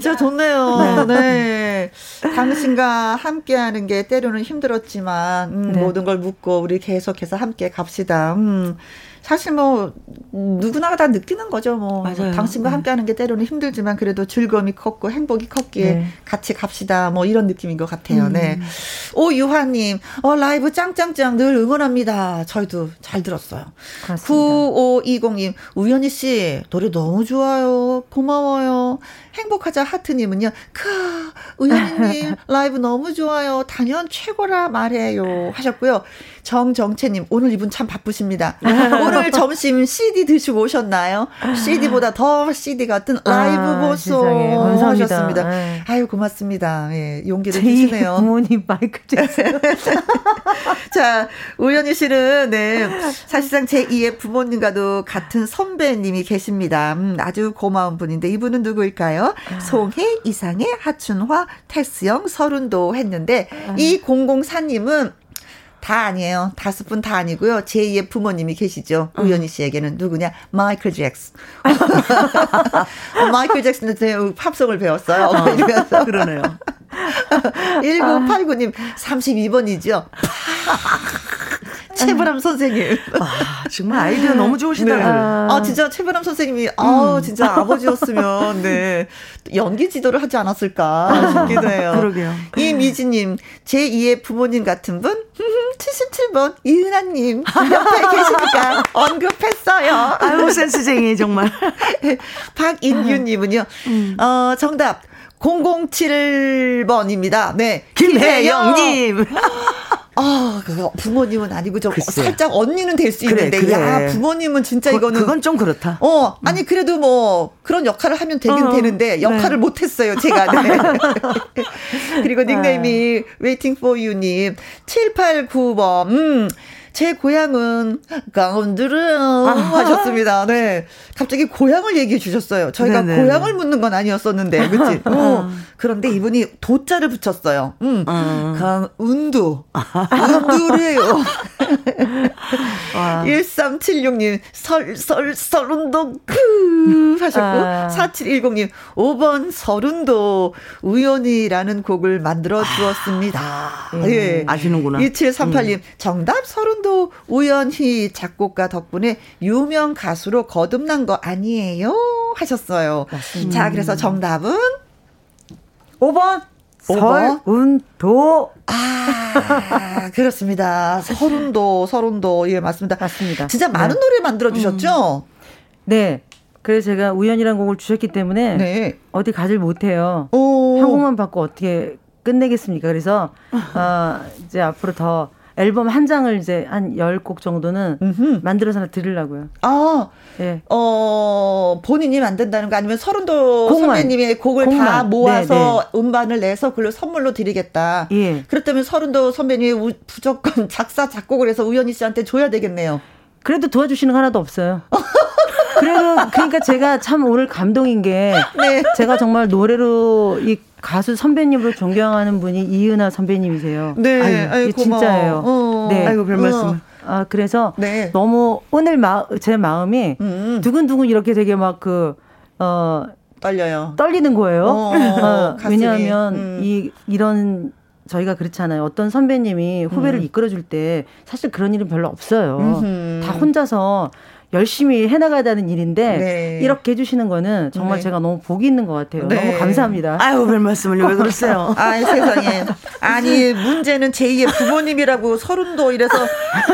진짜 좋네요. 네. 네. 당신과 함께하는 게 때로는 힘들었지만, 음, 네. 모든 걸 묻고 우리 계속해서 함께 갑시다. 음. 사실 뭐 누구나 다 느끼는 거죠. 뭐 맞아요. 당신과 네. 함께하는 게 때로는 힘들지만 그래도 즐거움이 컸고 행복이 컸기에 네. 같이 갑시다. 뭐 이런 느낌인 것 같아요. 네. 음. 네. 오유화님, 어 라이브 짱짱짱 늘 응원합니다. 저희도 잘 들었어요. 그렇습니다. 9520님, 우연희 씨 노래 너무 좋아요. 고마워요. 행복하자 하트님은요, 크, 우연희님 라이브 너무 좋아요. 단연 최고라 말해요. 하셨고요. 정정채님, 오늘 이분 참 바쁘십니다. 오늘 점심 CD 드시고 오셨나요? CD보다 더 CD 같은 라이브 아, 보소. 하셨습니다. 네. 아유, 고맙습니다. 예, 용기를 주시네요. 부모님 마이클 잭슨. 자, 우연희 씨는, 네, 사실상 제 2의 부모님과도 같은 선배님이 계십니다. 음, 아주 고마운 분인데, 이분은 누구일까요? 아. 송해, 이상해, 하춘화, 태스영, 설운도 했는데, 아. 이 004님은 다 아니에요. 다섯 분 다 아니고요. 제2의 부모님이 계시죠. 음. 우연희 씨에게는 누구냐? 마이클 잭슨. 어, 마이클 잭슨한테 팝송을 배웠어요. 어, 이러면서. 그러네요. 1989님, 32번이죠. 최불암 선생님. 아, 정말 아이디어 너무 좋으시다. 네. 아, 진짜 최불암 선생님이, 아, 음. 진짜 아버지였으면, 네. 연기 지도를 하지 않았을까 싶기도 해요. 그러게요. 이미지님, 제 2의 부모님 같은 분? 77번, 이은하님. 옆에 계시니까 언급했어요. 아유, 센스쟁이, 정말. 박인규님은요, 음. 어, 정답. 007번입니다. 네. 김혜영님. 아, 그 부모님은 아니고 저 글쎄. 살짝 언니는 될 수 있는데 그래. 야 부모님은 진짜 그, 이거는 그건 좀 그렇다. 어 아니 그래도 뭐 그런 역할을 하면 되긴 어, 되는데 역할을 네. 못 했어요 제가. 네. 그리고 닉네임이 Waiting for You님 7895번. 음. 제 고향은 강원도를 아. 하셨습니다. 네. 갑자기 고향을 얘기해 주셨어요. 저희가 네네. 고향을 묻는 건 아니었었는데, 그치? 어. 그런데 이분이 도자를 붙였어요. 음. 어. 강운도. 운두래요. 1376님, 설, 설, 설운도, 크, 하셨고, 아. 4710님, 5번 설운도, 우연이라는 곡을 만들어 주었습니다. 아. 예. 아시는구나. 2738님, 음. 정답 설운도 또 우연히 작곡가 덕분에 유명 가수로 거듭난 거 아니에요? 하셨어요. 맞습니다. 자, 그래서 정답은 5번. 설운도. 아, 그렇습니다. 설운도, 설운도. 예, 맞습니다. 맞습니다. 진짜 많은 네. 노래 만들어 주셨죠? 음. 네. 그래서 제가 우연이라는 곡을 주셨기 때문에 네. 어디 가질 못해요. 오. 한 곡만 받고 어떻게 끝내겠습니까? 그래서 어, 이제 앞으로 더 앨범 한 장을 이제 한 10곡 정도는 음흠. 만들어서 드리려고요. 아, 예. 어, 본인이 만든다는 거 아니면 서른도. 선배님의 곡을 곡만. 다 모아서 네, 네. 음반을 내서 그걸 선물로 드리겠다. 예. 그렇다면 서른도 선배님이 무조건 작사, 작곡을 해서 우연희 씨한테 줘야 되겠네요. 그래도 도와주시는 거 하나도 없어요. 그래도 그러니까 제가 참 오늘 감동인 게 네. 제가 정말 노래로 이 가수 선배님으로 존경하는 분이 이은하 선배님이세요. 네, 아유, 아유 진짜예요. 어. 네, 아이고 별 말씀. 어. 아 그래서 네. 너무 오늘 마, 제 마음이 음. 두근두근 이렇게 되게 막 그 어. 떨려요. 떨리는 거예요. 어, 어, 왜냐하면 음. 이 이런 저희가 그렇잖아요. 어떤 선배님이 후배를 음. 이끌어줄 때 사실 그런 일은 별로 없어요. 음흠. 다 혼자서 열심히 해나가다는 일인데 네. 이렇게 해주시는 거는 정말 네. 제가 너무 복이 있는 것 같아요. 네. 너무 감사합니다. 아유 별 말씀을요. 왜 그러세요? 아 세상에. 아니 문제는 제2의 부모님이라고 서른도 이래서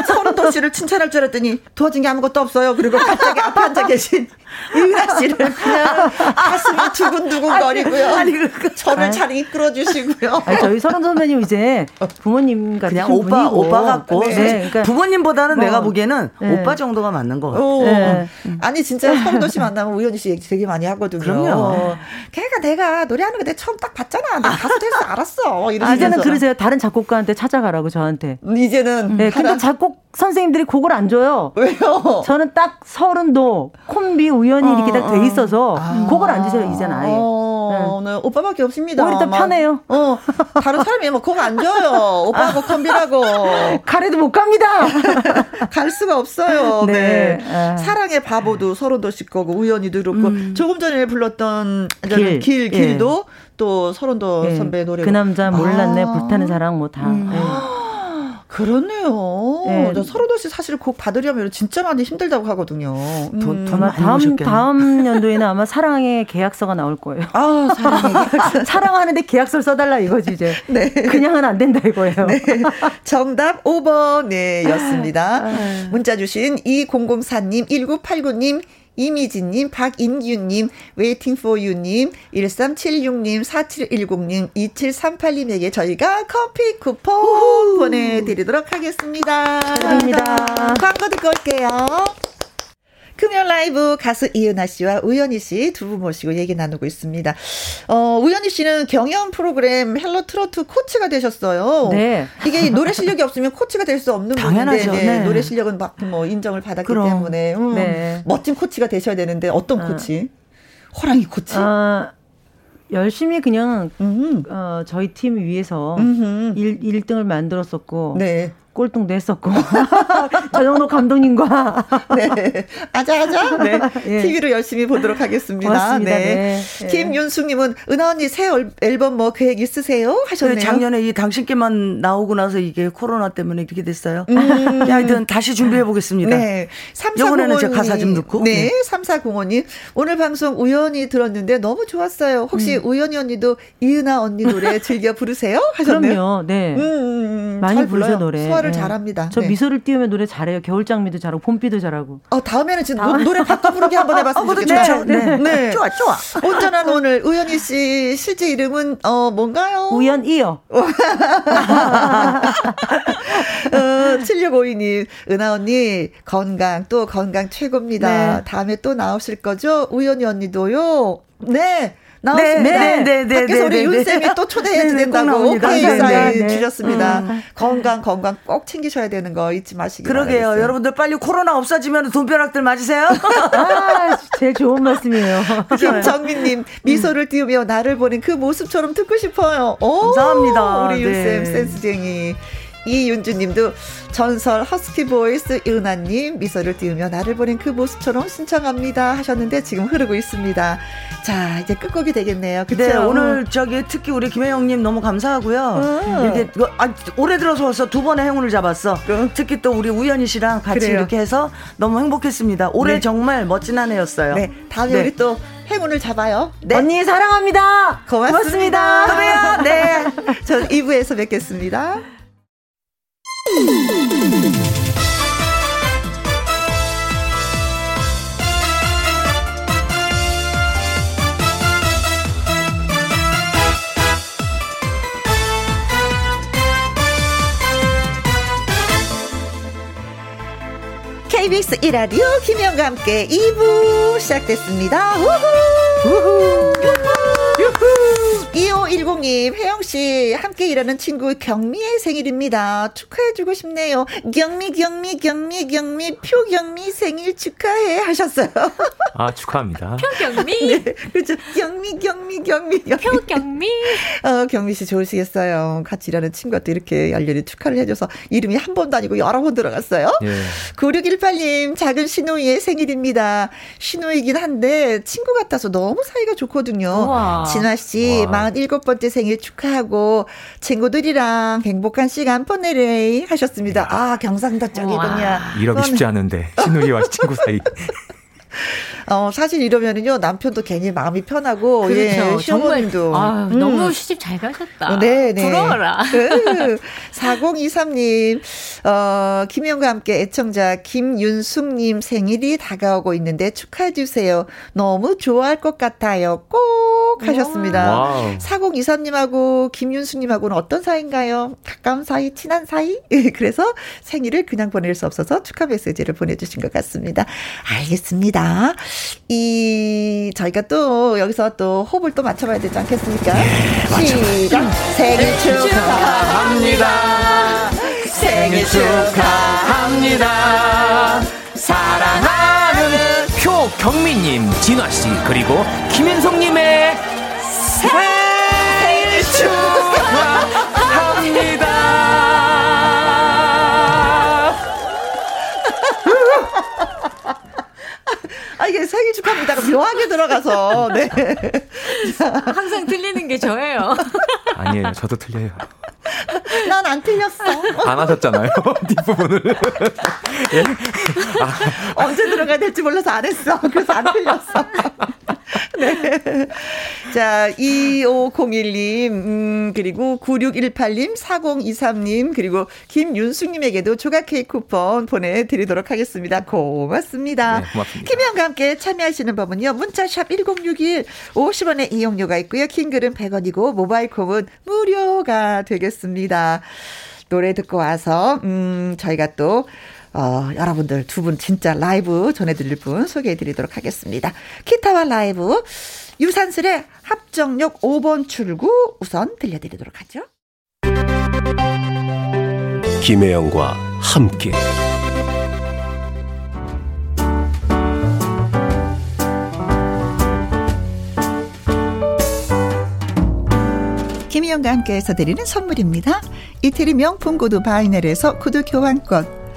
서른도 씨를 칭찬할 줄 알았더니 도와준 게 아무것도 없어요. 그리고 갑자기 앞에 앉아 계신 이은하 씨를 그냥 가슴이 두근두근 거리고요. 아니, 그 저를 잘 이끌어 주시고요. 저희 서른 선배님 이제 부모님 같은 그냥 오빠 분이고. 오빠 같고 네. 네. 그러니까 부모님보다는 뭐, 내가 보기에는 네. 오빠 정도가 맞는 것 같아요. 네. 아니 진짜 서른도 씨 만나면 우연히 씨 얘기 되게 많이 하거든요. 그럼요. 걔가 내가 노래하는 거 내가 처음 딱 봤잖아. 내가 가수 될줄 알았어. 이러면서. 이제는 그러세요. 다른 작곡가한테 찾아가라고 저한테. 이제는. 네. 근데 작곡 선생님들이 곡을 안 줘요. 왜요? 저는 딱 서른도 콤비 우연히 어, 이렇게 딱돼 어. 있어서 아. 곡을 안 주세요 이제는 아예. 어, 네. 네. 오빠밖에 없습니다. 오히려 더 편해요. 어, 다른 사람이 뭐곡안 줘요. 오빠하고 아. 콤비라고. 가래도 못 갑니다. 갈 수가 없어요. 네. 네. 아. 사랑의 바보도 서른도 씨 거고 우연히도 그렇고 음. 조금 전에 불렀던 길, 길 길도 예. 또 서른도 예. 선배 노래. 그 남자 몰랐네 아. 불타는 사랑 뭐 다. 음. 예. 그러네요. 네. 서른도 씨 사실 곡 받으려면 진짜 많이 힘들다고 하거든요. 돈, 돈 많이 다음 오셨겠네. 다음 연도에는 아마 사랑의 계약서가 나올 거예요. 아 사랑의 계약서. 사랑하는데 계약서를 써달라 이거지 이제. 네. 그냥은 안 된다 이거예요. 네. 정답 5번 네 였습니다. 아. 문자 주신 2004님 1989님 이미진님, 박인규님, waiting for you님, 1376님, 4710님, 2738님에게 저희가 커피 쿠폰 우후. 보내드리도록 하겠습니다. 감사합니다. 광고 듣고 올게요. 금요 라이브 가수 이은하 씨와 우연희 씨 두 분 모시고 얘기 나누고 있습니다. 어, 우연희 씨는 경연 프로그램 헬로 트로트 코치가 되셨어요. 네. 이게 노래 실력이 없으면 코치가 될 수 없는 당연하죠. 분인데 네, 네. 노래 실력은 막 뭐 인정을 받았기 그럼. 때문에 음, 네. 멋진 코치가 되셔야 되는데 어떤 아. 코치? 호랑이 코치. 아, 열심히 그냥 음. 어, 저희 팀 위해서. 일 1등을 만들었었고 네. 꼴등도 했었고 전영록 감독님과 네. 아자아자. 네. 예. TV로 열심히 보도록 하겠습니다. 고맙습니다. 네. 네. 김윤숙님은 은하 언니 새 얼- 앨범 뭐 계획 있으세요? 하셨네요. 작년에 이 당신께만 나오고 나서 이게 코로나 때문에 이렇게 됐어요. 음. 하여튼 다시 준비해 보겠습니다. 네. 3405님. 제가 가사 좀 넣고. 네. 네. 3405님. 오늘 방송 우연히 들었는데 너무 좋았어요. 혹시 음. 우연히 언니도 이은하 언니 노래 즐겨 부르세요? 하셨네요. 그럼요. 네. 음, 음, 음. 많이 불러요. 노래. 소화를 네. 잘합니다. 저 네. 미소를 띄우면 노래 잘해요. 겨울장미도 잘하고 봄비도 잘하고. 어, 다음에는 진짜 노, 노래 바꿔 부르기 한번 해봤으면 어, 좋겠다. 네. 네. 좋아, 좋아. 온전한 오늘 우연희 씨 실제 이름은 어 뭔가요? 우연이요. 어, 7652님, 은하 언니, 건강, 또 건강 최고입니다. 네. 다음에 또 나오실 거죠? 우연히 언니도요? 네. 나오십니다. 네, 네, 네, 밖에서 네, 우리 네, 윤쌤이 네. 또 초대해야 네, 네, 꼭 된다고 나옵니다. 오케이 네, 사인 네. 주셨습니다. 음. 건강, 건강 꼭 챙기셔야 되는 거 잊지 마시기 그러게요. 바라겠어요. 여러분들 빨리 코로나 없어지면 돈벼락들 맞으세요. 아, 제일 좋은 말씀이에요. 김정민님 미소를 띄우며 나를 보는 그 모습처럼 듣고 싶어요. 오, 감사합니다. 우리 윤쌤 네. 센스쟁이. 이윤주님도 전설 허스키 voice 은하님 미소를 띄우며 나를 보낸 그 모습처럼 신청합니다 하셨는데 지금 흐르고 있습니다. 자 이제 끝곡이 되겠네요. 그쵸? 네, 오늘 저기 특히 우리 김혜영님 너무 감사하고요. 음. 이렇게 그, 아, 올해 들어서 와서 두 번의 행운을 잡았어. 특히 또 우리 우연희 씨랑 같이 그래요. 이렇게 해서 너무 행복했습니다. 올해 네. 정말 멋진 한 해였어요. 네 다음에 네. 우리 또 행운을 잡아요. 네 언니 사랑합니다. 고맙습니다. 또 봬요. 네. 전 2부에서 뵙겠습니다. KBS 1라디오 김혜영과 함께 2부 시작됐습니다. 우후! 유후! 2510님, 혜영씨, 함께 일하는 친구 경미의 생일입니다. 축하해주고 싶네요. 경미, 경미, 경미, 경미, 표 경미 생일 축하해 하셨어요. 아, 축하합니다. 경미, 네, 그죠. 경미, 경미, 경미, 경미. 표 경미. 어, 경미 씨 좋으시겠어요. 같이 일하는 친구가 또 이렇게 열렬히 축하를 해줘서 이름이 한 번도 아니고 여러 번 들어갔어요. 예. 9618님, 작은 신우이의 생일입니다. 신우이긴 한데, 친구 같아서 너무 사이가 좋거든요. 진화씨, 와. 47번째 생일 축하하고, 친구들이랑 행복한 시간 보내래 하셨습니다. 아, 경상도 쪽이군요. 이러기 쉽지 않은데 신우이와 친구 사이. 어, 사실 이러면은요, 남편도 괜히 마음이 편하고, 예, 그렇죠. 정말 시어머님도. 아, 음. 너무 시집 잘 가셨다. 네, 네. 부러워라. 4023님, 어, 김혜영과 함께 애청자 김윤숙님 생일이 다가오고 있는데 축하해주세요. 너무 좋아할 것 같아요. 꼭 하셨습니다. 와우. 4023님하고 김윤숙님하고는 어떤 사이인가요? 가까운 사이, 친한 사이? 그래서 생일을 그냥 보낼 수 없어서 축하 메시지를 보내주신 것 같습니다. 알겠습니다. 이, 저희가 또 여기서 또 호흡을 또 맞춰봐야 되지 않겠습니까? 시작! 생일 축하합니다. 생일 축하합니다. 사랑하는 표경미님, 진화씨, 그리고 김윤성님의 생일 축하합니다가 묘하게 들어가서, 네. 항상 틀리는 게 저예요. 아니에요, 저도 틀려요. 난 안 틀렸어. 안 하셨잖아요, 뒷부분을. 예? 언제 들어가야 될지 몰라서 안 했어. 그래서 안 틀렸어. 네. 자, 2501님, 음, 그리고 9618님, 4023님, 그리고 김윤숙님에게도 조각 케이크 쿠폰 보내드리도록 하겠습니다. 고맙습니다. 네, 고맙습니다. 김혜영과 함께 참여하시는 법은요, 문자샵 1061, 50원의 이용료가 있고요. 킹글은 100원이고, 모바일 콩은 무료가 되겠습니다. 노래 듣고 와서, 음, 저희가 또, 어, 여러분들 두 분 진짜 라이브 전해드릴 분 소개해드리도록 하겠습니다. 기타와 라이브 유산슬의 합정역 5번 출구 우선 들려드리도록 하죠. 김혜영과 함께 김혜영과 함께해서 드리는 선물입니다. 이태리 명품 구두 바이넬에서 구두 교환권,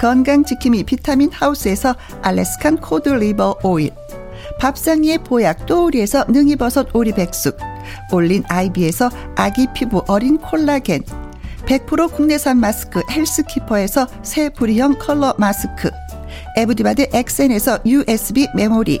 건강지킴이 비타민 하우스에서 Alaskan cod liver oil. 밥상위의 보약 또우리에서 능이버섯 오리백숙. 올린 아이비에서 아기 피부 어린 콜라겐. 100% 국내산 마스크 헬스키퍼에서 새 부리형 컬러 마스크. 에브디바드 엑센에서 USB 메모리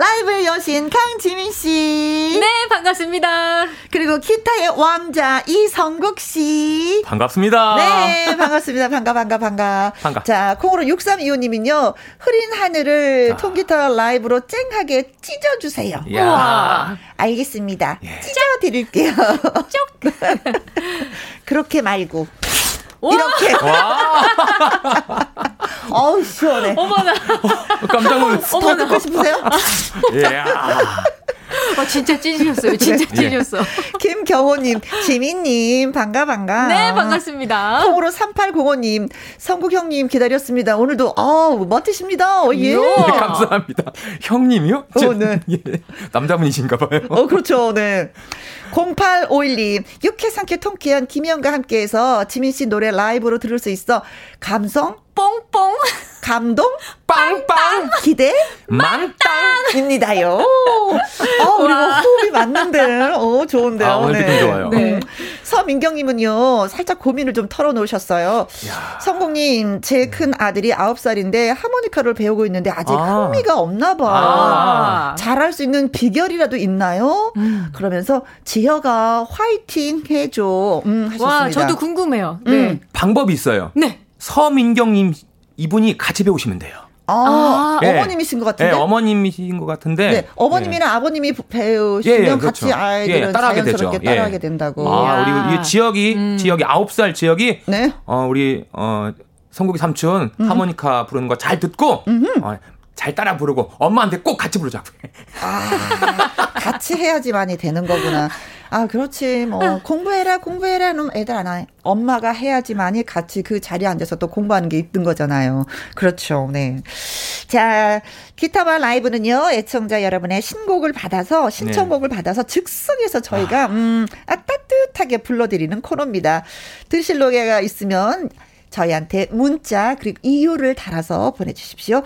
라이브의 여신 강지민 씨. 네, 반갑습니다. 그리고 기타의 왕자 이성국 씨. 반갑습니다. 네, 반갑습니다. 반가, 반가, 반가. 반가. 자, 콩으로 6325님은요, 흐린 하늘을 통기타 라이브로 쨍하게 찢어주세요. 야. 우와, 알겠습니다. 예. 찢어드릴게요. 쪽. 그렇게 말고. 이렇게. 와, 어우, 시원해. 어머나. 깜짝 놀랐어. 더 듣고 싶으세요? 예. 어, 진짜 찢으셨어요. 진짜 예. 찢으셨어. 김경호님, 지민님, 반가, 반가. 네, 반갑습니다. 콩으로 3805님, 성국 형님 기다렸습니다. 오늘도, 어우, 멋지십니다. 어, 예. 네, 감사합니다. 형님이요? 어, 네. 예. 남자분이신가 봐요. 어, 그렇죠. 네. 0851님, 육회 상쾌 통쾌한 김희영과 함께해서 지민 씨 노래 라이브로 들을 수 있어 감성, 뽕뽕. 감동, 빵빵! 기대, 만땅! 입니다요. 어, 우리 뭐 호흡이 맞는데. 어, 좋은데요. 아, 오늘 느낌 좋아요. 네. 서민경님은요, 살짝 고민을 좀 털어놓으셨어요. 야. 성공님, 제 큰 아들이 9살인데 하모니카를 배우고 있는데 아직 아. 흥미가 없나 봐. 아. 잘할 수 있는 비결이라도 있나요? 그러면서 지 혁아 화이팅 해줘. 음, 하셨습니다. 와, 저도 궁금해요. 네. 음. 방법이 있어요. 네. 서민경님 이분이 같이 배우시면 돼요. 아, 예. 어머님이신 것 같은데. 네, 어머님이신 것 같은데. 네, 어머님이나 아버님이 배우시면 예, 예, 같이 그렇죠. 아이들은 예, 자연스럽게 되죠. 예. 따라하게 된다고. 아. 우리 이 지역이 지역이 아홉 살 지역이 네. 어 우리 어 성국이 삼촌 음. 하모니카 부르는 거 잘 듣고 어, 잘 따라 부르고 엄마한테 꼭 같이 부르자고. 아, 같이 해야지만이 되는 거구나. 아, 그렇지. 뭐, 공부해라, 공부해라. 는 애들 안 해. 엄마가 해야지만이 같이 그 자리에 앉아서 또 공부하는 게 있는 거잖아요. 그렇죠. 네. 자, 기타와 라이브는요, 애청자 여러분의 신곡을 받아서, 신청곡을 받아서 즉석에서 저희가, 음, 아, 따뜻하게 불러드리는 코너입니다. 드실 노래가 있으면, 저희한테 문자 그리고 이유를 달아서 보내주십시오.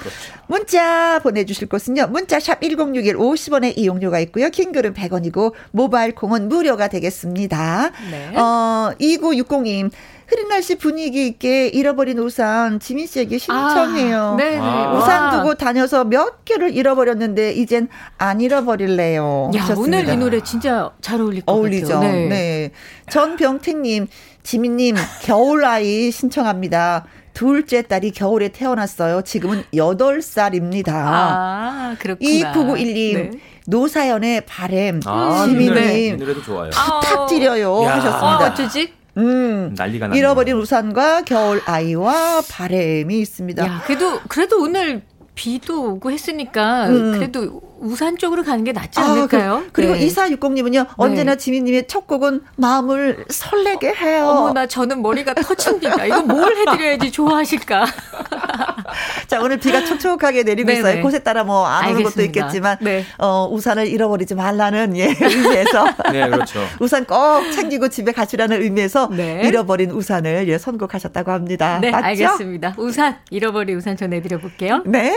문자 보내주실 곳은요. 문자샵 1061 50원의 이용료가 있고요. 킹글은 100원이고 모바일 콩은 무료가 되겠습니다. 네. 어, 2960님 흐린 날씨 분위기 있게 잃어버린 우산 지민 씨에게 신청해요. 아, 네네. 아. 우산 와. 두고 다녀서 몇 개를 잃어버렸는데 이젠 안 잃어버릴래요. 야. 오늘 이 노래 진짜 잘 어울릴 것 어울리죠. 같아요. 네. 전병택님, 지민님, 겨울아이 신청합니다. 둘째 딸이 겨울에 태어났어요. 지금은 8살입니다. 아, 그렇구나. 2991님, 네. 노사연의 바램, 아, 지민님, 노래도 좋아요. 부탁드려요. 야. 어, 하셨습니다. 어쩌지? 음. 난리가 나네요. 잃어버린 우산과 겨울 아이와 바램이 있습니다. 야, 그래도, 그래도 오늘 비도 오고 했으니까, 음. 그래도 우산 쪽으로 가는 게 낫지 아, 않을까요? 그, 리고 네. 2460님은요, 언제나 지민님의 첫 곡은 마음을 설레게 해요. 어머나, 저는 머리가 터집니다. 이거 뭘 해드려야지 좋아하실까? 자, 오늘 비가 촉촉하게 내리고 네네. 있어요. 곳에 따라 뭐 안 오는 것도 있겠지만, 네. 어, 우산을 잃어버리지 말라는, 예, 의미에서. 네, 그렇죠. 우산 꼭 챙기고 집에 가시라는 의미에서 네. 잃어버린 우산을 예, 선곡하셨다고 합니다. 네, 맞죠? 알겠습니다. 우산, 잃어버린 우산 전해드려 볼게요. 네.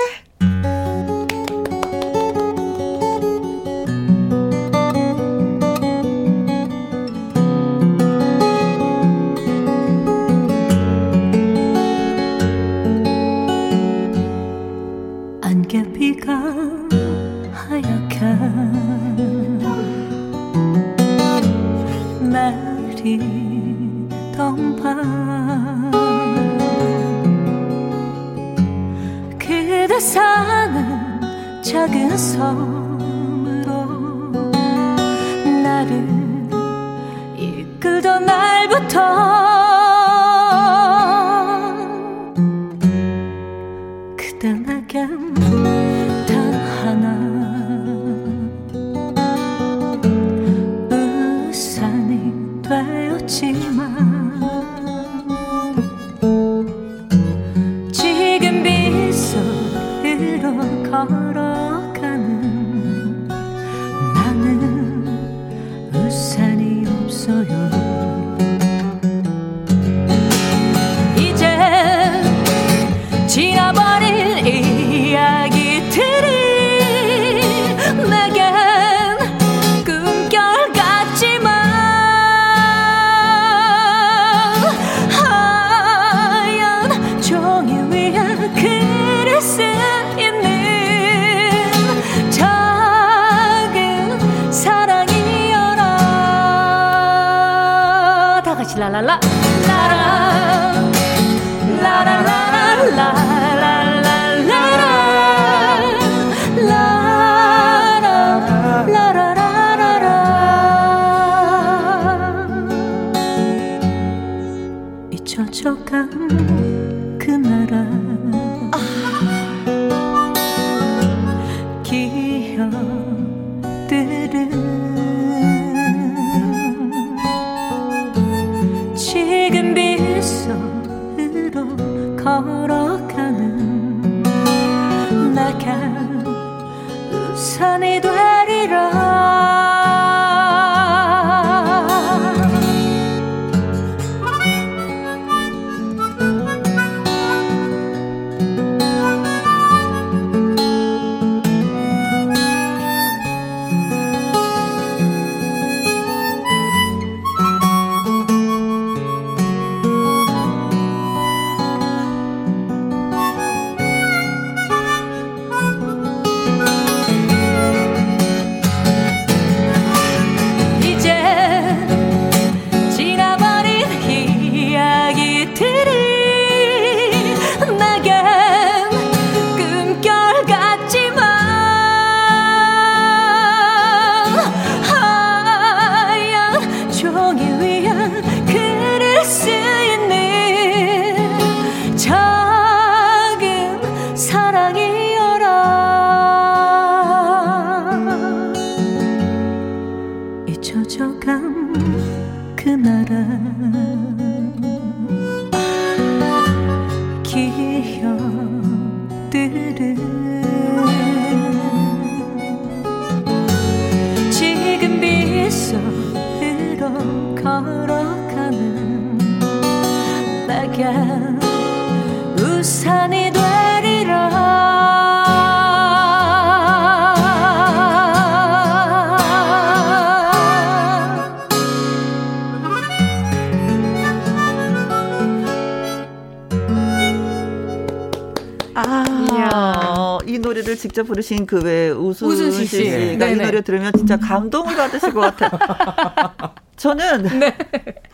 직접 부르신 그 왜 우순 씨가 이 노래 들으면 진짜 감동을 받으실 것 같아요. 저는 네.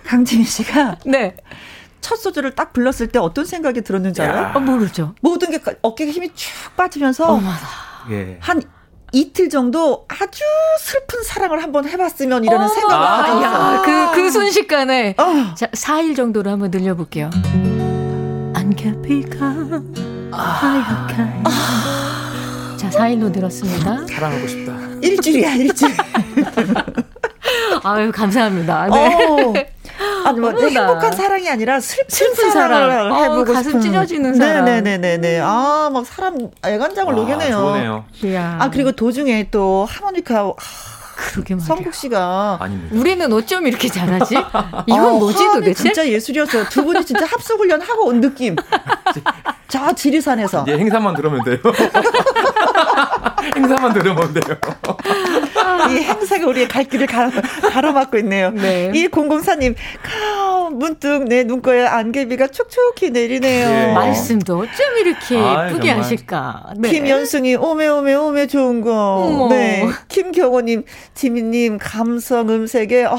강지민 씨가 네. 첫 소절을 딱 불렀을 때 어떤 생각이 들었는지 알아요? 어, 모르죠. 모든 게 어깨가 힘이 쭉 빠지면서 예. 한 이틀 정도 아주 슬픈 사랑을 한번 해봤으면 이라는 어, 생각을 하고 아, 그, 그 순식간에. 어. 자, 4일 정도로 한번 늘려볼게요. 안개비가 아. 하얗게. 아. 자, 4일로 늘었습니다. 사랑하고 싶다. 일주일이야, 일주일. 아유, 감사합니다. 네. 아니 뭐 행복한 사랑이 아니라 슬픈, 슬픈 사랑을 사랑. 해보고 어, 가슴 싶은. 찢어지는 사랑. 네네네네. 아막 사람 애간장을 녹여내요. 좋네요. 아 그리고 도중에 또 하모니카. 그러게 말이야. 성국 씨가 아닙니다. 우리는 어쩜 이렇게 잘하지? 이건 어, 뭐지 도대체? 진짜 예술이었어요. 두 분이 진짜 합숙 훈련 하고 온 느낌. 저 지리산에서. 이제 행사만 들으면 돼요. 행사만 들으면 돼요. 이 행사가 우리의 갈 길을 가로, 가로막고 있네요. 네. 이 공공사님, 카 문득 내 눈꺼에 안개비가 촉촉히 내리네요. 네. 말씀도 어쩜 이렇게 아, 예쁘게 정말. 하실까. 네. 김연순이 오메 오메 오메 좋은 거. 어머. 네. 김경호님, 지민님 감성 음색에 어,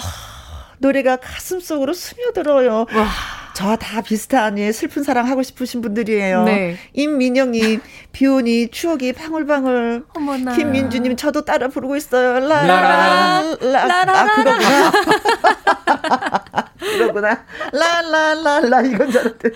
노래가 가슴 속으로 스며들어요. 와. 저다 비슷한 예, 슬픈 사랑 하고 싶으신 분들이에요. 네. 임민영님 비오니 추억이 방울방울. 어머나. 김민주님 저도 따라 부르고 있어요. 라라라 라라 아 그거구나. 그거구나. 라라라라 이건 줄 알았더니.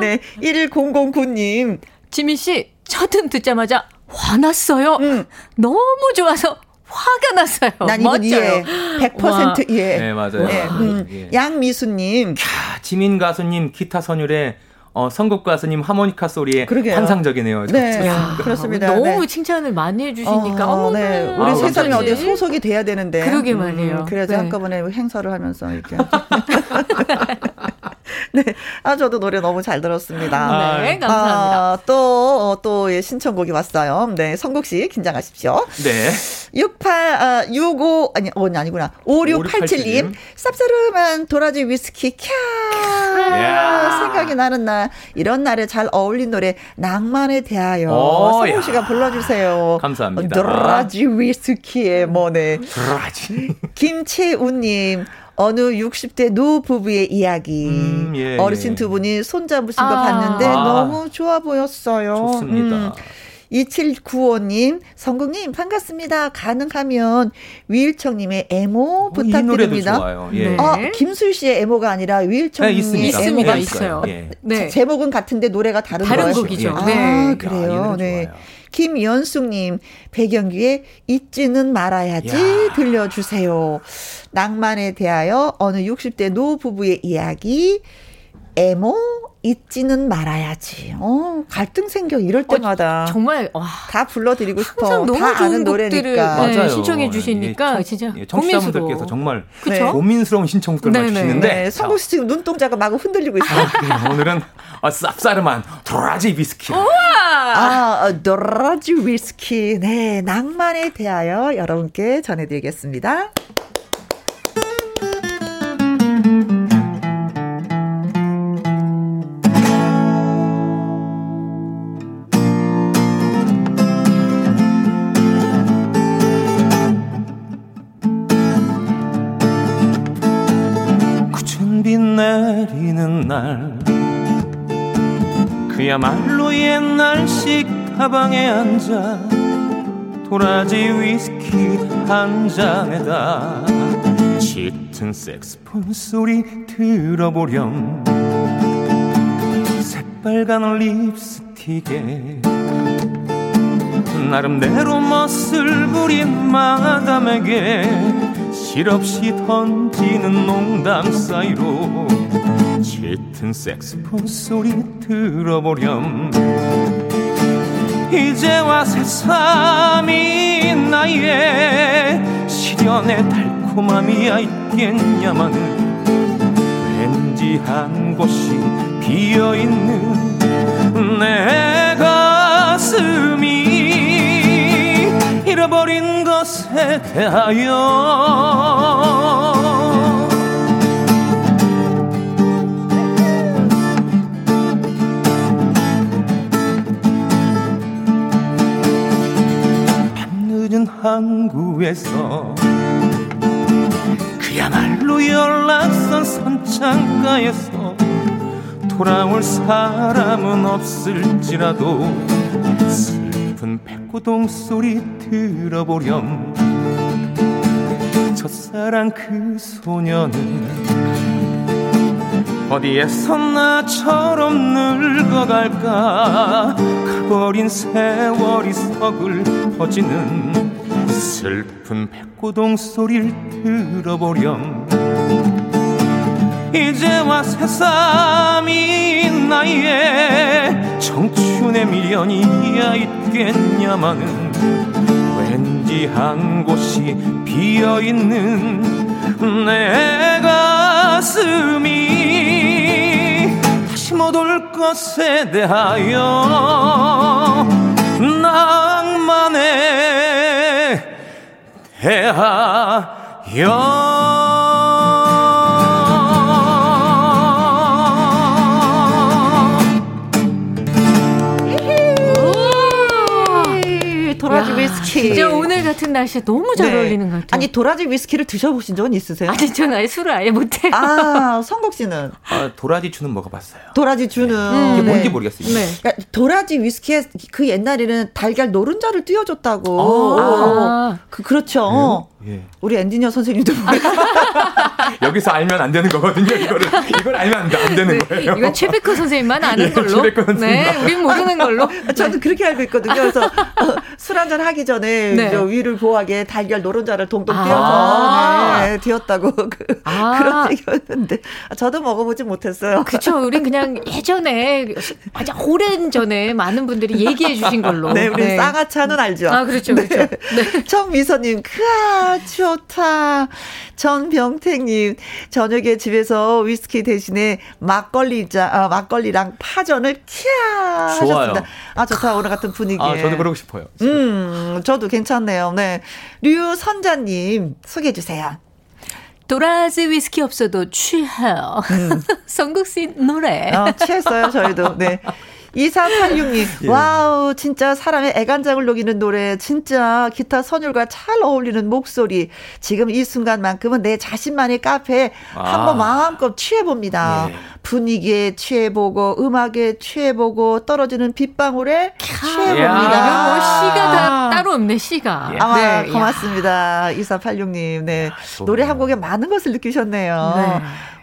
네 110009님 지민 씨 첫 음 듣자마자 화났어요. 음. 너무 좋아서 화가 났어요. 난 이건 이해. 100% 이해. 네, 맞아요. 네. 음. 예. 양미수님. 캬, 지민 가수님 기타 선율에 어, 선곡 가수님 하모니카 소리에 그러게요. 환상적이네요. 네, 야, 그렇습니다. 너무 네. 칭찬을 많이 해주시니까 어, 네. 우리 아, 세상에 어디 소속이 돼야 되는데. 그러게 말이에요. 음, 그래서 네. 한꺼번에 행사를 하면서 이렇게. 네. 아, 저도 노래 너무 잘 들었습니다. 아, 네, 감사합니다. 아, 또, 또, 예, 신청곡이 왔어요. 네, 성국 씨, 긴장하십시오. 네. 68, 아, 65, 아니, 어, 아니구나. 5687님, 쌉싸름한 도라지 위스키, 캬. 생각이 나는 날, 이런 날에 잘 어울린 노래, 낭만에 대하여. 성국 씨가 불러주세요. 감사합니다. 도라지 위스키의 뭐네. 도라지. 김채우님, 어느 60대 노 부부의 이야기. 음, 예, 어르신 예. 두 분이 손잡으신 아. 거 봤는데 아. 너무 좋아 보였어요. 좋습니다. 음. 2795님, 성국님, 반갑습니다. 가능하면 위일청님의 애모 부탁드립니다. 좋아요. 예. 네. 아, 김술 씨의 애모가 아니라 위일청님의 네, 있습니다. 있습니다. 있어요. 예. 네. 제목은 같은데 노래가 다른, 다른 거예요. 곡이죠. 아, 네. 그래요. 네. 김연숙님, 배경규의 잊지는 말아야지 야. 들려주세요. 낭만에 대하여 어느 60대 노 부부의 이야기, 에모 잊지는 말아야지. 어, 갈등 생겨 이럴 어, 때마다 어, 정말 와, 다 불러드리고 싶어. 너무 다 아는 노래니까 네, 신청해 주시니까 예, 진짜 예, 청취자분들께서 정말 네. 고민스러운 신청들만 주시는데 네, 성국 씨 지금 눈동자가 마구 흔들리고 있어요. 아, 오늘은 아, 쌉싸름한 도라지 위스키. 아, 어, 도라지 위스키. 네, 낭만에 대하여 여러분께 전해드리겠습니다. 내리는 날. 그야말로 옛날식 가방에 앉아 도라지 위스키 한 잔에다 짙은 색스폰 소리 들어보렴. 새빨간 립스틱에 나름대로 멋을 부린 마담에게 실없이 던지는 농담 사이로 짙은 색스폰 소리 들어보렴. 이제와 새삼이 나의 시련의 달콤함이야 있겠냐마는 왠지 한 곳이 비어있는 내 가슴이 잃어버린 것에 대하여 늦은 항구에서 그야말로 연락선 선창가에서 돌아올 사람은 없을지라도 슬픈 백고동 소리 들어보렴. 첫사랑 그 소녀는 어디에서 나처럼 늙어갈까? 가버린 세월이 서글 퍼지는 슬픈 백고동 소리를 들어보렴. 이제와 새삼이 나이에 청춘의 미련이야 있겠냐마는 왠지 한 곳이 비어있는 내 가슴이 못 올 것에 대하여 낭만에 대하여 진짜 오늘 같은 날씨에 너무 잘 네. 어울리는 것 같아요. 아니 도라지 위스키를 드셔보신 적은 있으세요? 아니 저는 아예 술을 아예 못해요. 아 성국 씨는? 아, 도라지 주는 먹어봤어요. 도라지 주는 네. 이게 뭔지 네. 모르겠어요. 네. 그러니까 도라지 위스키에 그 옛날에는 달걀 노른자를 띄워줬다고. 아, 그 그렇죠. 예. 우리 엔지니어 선생님도 여기서 알면 안 되는 거거든요. 이거를 이걸 알면 안, 안 되는 네, 거예요. 이건 최백호 선생님만 아는 예, 걸로. 최백호 선생님. 네, 우린 모르는 걸로. 저도 그렇게 알고 있거든요. 그래서 어, 술 한잔 하기 전에 네. 위를 보호하게 달걀 노른자를 동동 띄워서 아~ 네, 띄웠다고 그, 아~ 그런 얘기였는데 저도 먹어보지 못했어요. 그렇죠. 우린 그냥 예전에 아주 오랜 전에 많은 분들이 얘기해 주신 걸로. 네, 우리 네. 쌍화차는 알죠. 아 그렇죠, 그렇죠. 네. 네. 정미선님, 크아 좋다. 전병택님, 저녁에 집에서 위스키 대신에 막걸리 자, 아, 막걸리랑 파전을 키야 하셨습니다. 아, 좋다. 오늘 같은 분위기. 아, 저도 그러고 싶어요. 음, 저도 괜찮네요. 네. 류선자님, 소개해 주세요. 도라지 위스키 없어도 취해요. 음. 성국 씨 노래. 어, 취했어요, 저희도. 네. 2486님, 예. 와우, 진짜 사람의 애간장을 녹이는 노래, 진짜 기타 선율과 잘 어울리는 목소리. 지금 이 순간만큼은 내 자신만의 카페에 아. 한번 마음껏 취해봅니다. 예. 분위기에 취해보고, 음악에 취해보고, 떨어지는 빗방울에 취해봅니다. 뭐 시가 다 따로 없네, 시가. 예. 아, 네, 고맙습니다. 2486님, 네. 아, 노래 한 곡에 많은 것을 느끼셨네요. 네.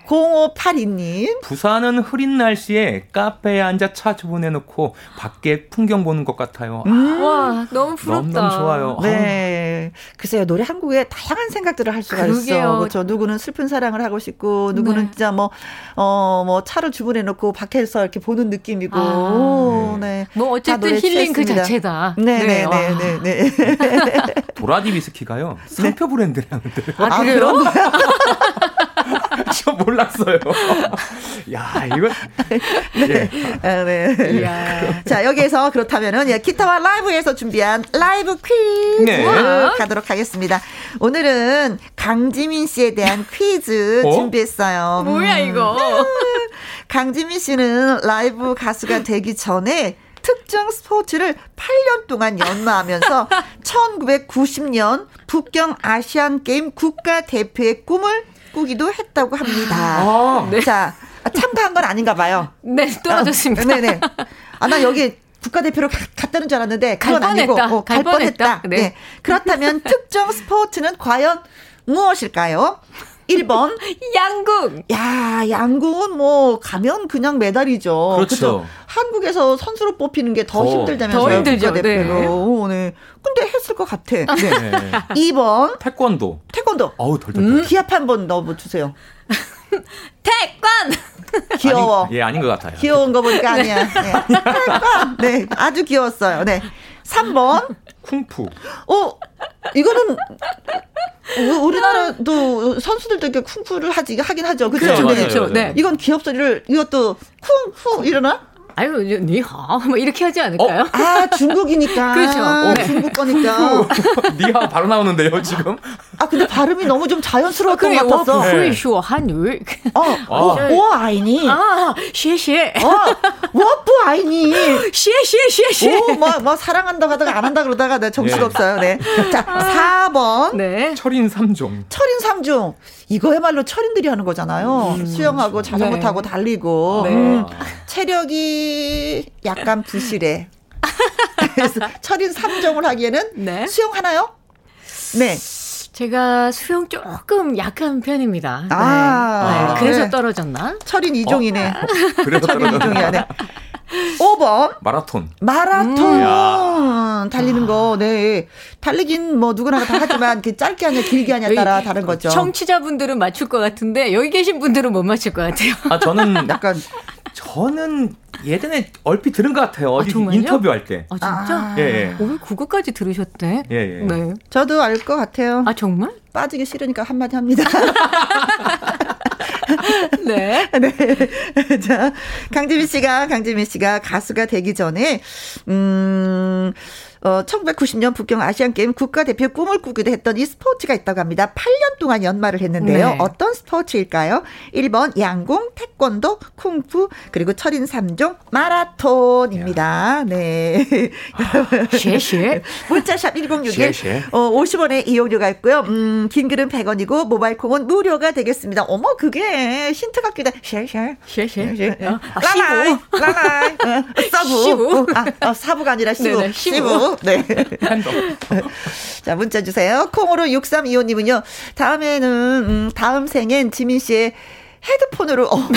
0582님. 부산은 흐린 날씨에 카페에 앉아 차 주문해놓고 밖에 풍경 보는 것 같아요. 음. 와, 너무 부럽다. 너무, 좋아요. 네. 글쎄요, 노래 한 곡에 다양한 생각들을 할 수가 그러게요. 있어. 그렇죠. 누구는 슬픈 사랑을 하고 싶고, 누구는 네. 진짜 뭐, 어, 뭐 차를 주문해놓고 밖에서 이렇게 보는 느낌이고. 아. 네. 뭐 어쨌든 힐링 그 자체다. 네네네. 네, 네, 네, 네. 도라디 비스키가요. 상표 네. 브랜드라는데. 아, 그래요? 저 몰랐어요. 야, 이거. 네. 예. 아, 네. 이야. 자, 여기에서 그렇다면은, 예, 기타와 라이브에서 준비한 라이브 퀴즈 네. 가도록 하겠습니다. 오늘은 강지민 씨에 대한 퀴즈 어? 준비했어요. 뭐야, 이거? 음. 강지민 씨는 라이브 가수가 되기 전에 특정 스포츠를 8년 동안 연마하면서 1990년 북경 아시안 게임 국가 대표의 꿈을 꾸기도 했다고 합니다. 아, 네. 자, 참가한 건 아닌가 봐요. 네, 떨어졌습니다. 어, 네네. 아, 나 여기 국가대표로 갔다는 줄 알았는데 그건 아니고 어, 갈, 갈 뻔했다. 네. 네. 그렇다면 특정 스포츠는 과연 무엇일까요? 1번 양궁. 야, 양궁은 뭐 가면 그냥 메달이죠. 그렇죠. 그렇죠? 한국에서 선수로 뽑히는 게 더 힘들다면서요. 더 힘들죠. 대표로. 네. 네. 근데 했을 것 같아. 네. 2번 태권도. 태권도. 어우, 덜덜. 음? 기합 한 번 넣어 주세요. 태권. 귀여워. 아니, 예, 아닌 것 같아요. 귀여운 거 보니까 아니야. 네. 태권. 네, 아주 귀여웠어요. 네. 3번. 쿵푸. 어, 이거는 우리나라도 선수들도 이렇게 쿵푸를 하지 하긴 하죠. 그렇죠? 그렇죠. 네. 그렇죠. 네. 이건 기업 소리를 이것도 쿵푸 이러나? 아유 니하 뭐 이렇게 하지 않을까요? 어? 아 중국이니까 그렇죠. 어, 네. 중국 거니까 你好 바로 나오는데요 지금? 아 근데 발음이 너무 좀 자연스러웠던 아, 것 같았어. 그 네. 不会说汉语. 어, 아. 어 我爱你. 아, 谢谢. 어, 我不爱你. 谢谢谢谢. 오, 뭐, 뭐 막, 막 사랑한다 하다가 안 한다 그러다가 네, 정신 네. 없어요. 네. 자, 아. 4번. 네. 철인 3종. 철인 3종. 이거야말로 철인들이 하는 거잖아요. 음, 수영하고 그렇죠. 자전거 네. 타고 달리고. 네. 음, 체력이 약간 부실해. 그래서 철인 3종을 하기에는 네. 수영 하나요? 네. 제가 수영 조금 약한 편입니다. 아, 네. 네. 그래서 떨어졌나? 철인 2종이네. 어? 그래서 철인 2종이야. 네. 5번. 마라톤. 마라톤. 음. 달리는 거, 네. 달리긴 뭐 누구나 다 하지만 그 짧게 하냐 길게 하냐 따라 다른 거죠. 청취자분들은 맞출 것 같은데 여기 계신 분들은 못 맞출 것 같아요. 아, 저는 약간 저는 예전에 얼핏 들은 것 같아요. 어디 아, 인터뷰할 때. 아, 진짜? 아. 예, 예. 오, 그거까지 들으셨대? 예, 예. 네. 저도 알 것 같아요. 아, 정말? 빠지기 싫으니까 한마디 합니다. 네. 네. 자, 강지민 씨가, 강지민 씨가 가수가 되기 전에, 음, 어, 1990년 북경 아시안게임 국가대표 꿈을 꾸기도 했던 이 스포츠가 있다고 합니다. 8년 동안 연말을 했는데요. 네. 어떤 스포츠일까요? 1번 양궁, 태권도, 쿵푸, 그리고 철인 3종, 마라톤입니다. 네. 谢谢. 문자샵 1061. 어, 50원의 이용료가 있고요. 음, 긴 글은 100원이고 모바일 콩은 무료가 되겠습니다. 어머, 그게 힌트 같기도 해. 谢谢. 谢谢. 어. 아, 라라이. 라라이. 어, 서부. 아, 어, 사부가 아니라 师父. 네네, 师父. 네. 자, 문자 주세요. 콩으로 6325님은요, 다음에는, 음, 다음 생엔 지민 씨의 헤드폰으로, 어.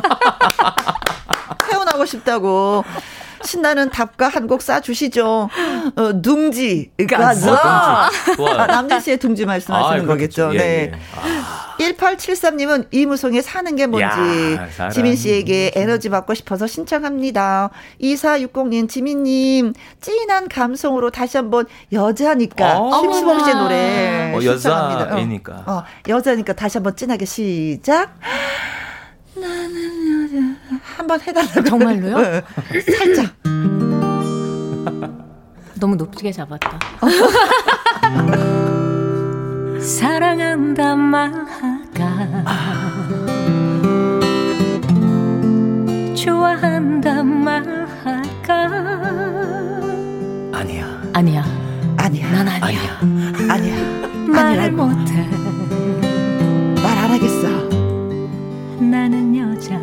태어나고 싶다고. 신나는 답과 한곡 쏴주시죠. 어, 둥지. 가자. 아, 남진 씨의 둥지 말씀하시는 아, 거겠죠. 예, 네. 예. 아. 1873님은 이무송에 사는 게 뭔지 야, 지민 씨에게 에너지 받고 싶어서 신청합니다. 2460님, 지민님, 찐한 감성으로 다시 한번 여자니까. 심수봉 씨의 노래. 어. 어, 어, 여자니까 다시 한번 찐하게 시작. 나는 여자. 한번 해달라고. 정말로요? 네. 살짝. 너무 높게 잡았다. 사랑한다 말할까 좋아한다 말할까 아니야 아니야 아니야 난 아니야 아니야, 아니야. 말을 못해 말 안 하겠어 나는 여자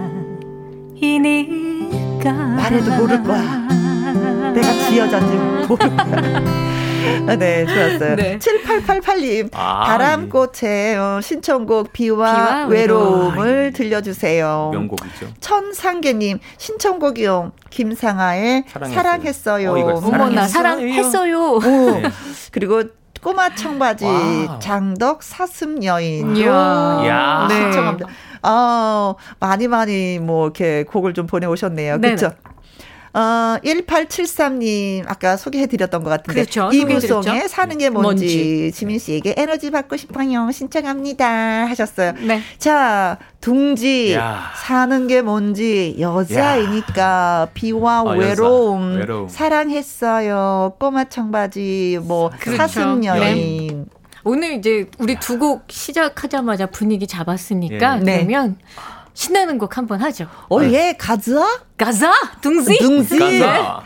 이니까 말해도 모를 거야 내가 지 여잔지 모를 거야 아, 네, 좋았어요. 네. 7888님, 아, 바람꽃의 어, 신청곡 비와, 비와 외로움을 아, 들려주세요. 명곡이죠. 천상계님, 신청곡이요. 김상아의 사랑했어요. 사랑했어요. 어, 사랑했어요. 네. 그리고 꼬마 청바지 와 장덕 사슴 여인. 이야. 네. 신청합니다. 아, 많이 많이 뭐 이렇게 곡을 좀 보내 오셨네요. 그렇죠? 어, 1873님, 아까 소개해드렸던 것 같은데. 그렇죠. 이무송의 사는 게 뭔지, 뭔지. 지민 씨에게 에너지 받고 싶어요. 신청합니다. 하셨어요. 네. 자, 둥지, 야. 사는 게 뭔지, 여자이니까, 야. 비와 어, 외로움, 외로움, 사랑했어요. 꼬마 청바지, 뭐, 그렇죠. 사슴 여인. 네. 오늘 이제 우리 두 곡 시작하자마자 분위기 잡았으니까, 네. 그러면, 네. 신나는 곡 한번 하죠. 어, 예, 가자. 가자, 둥지. 둥지. 가자.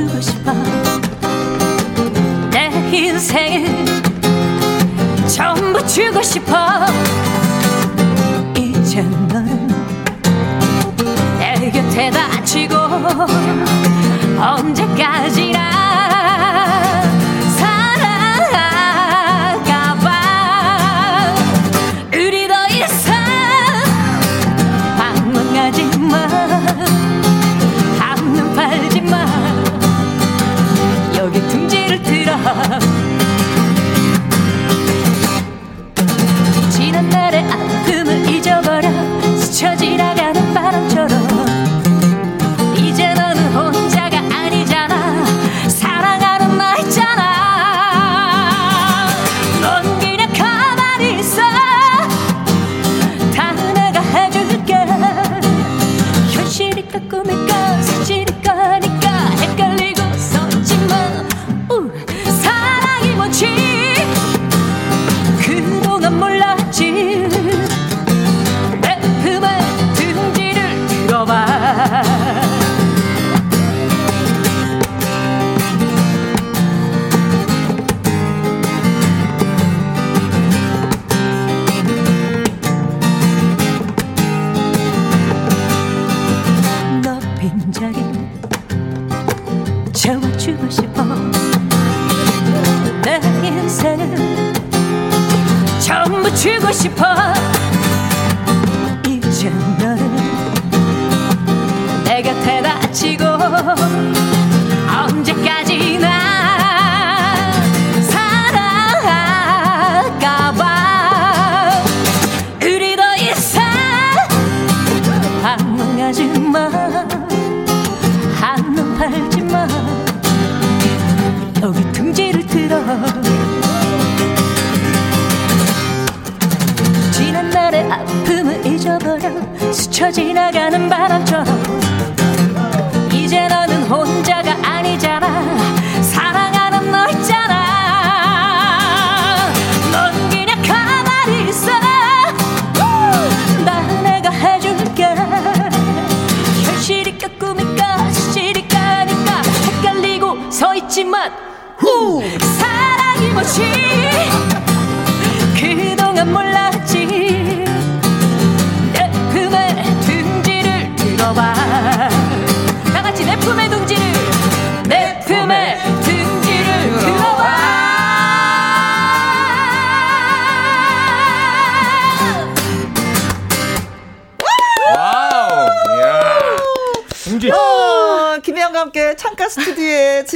어, 가보자고. 주고 싶어 이제 너는 내 곁에 다치고 언제까지나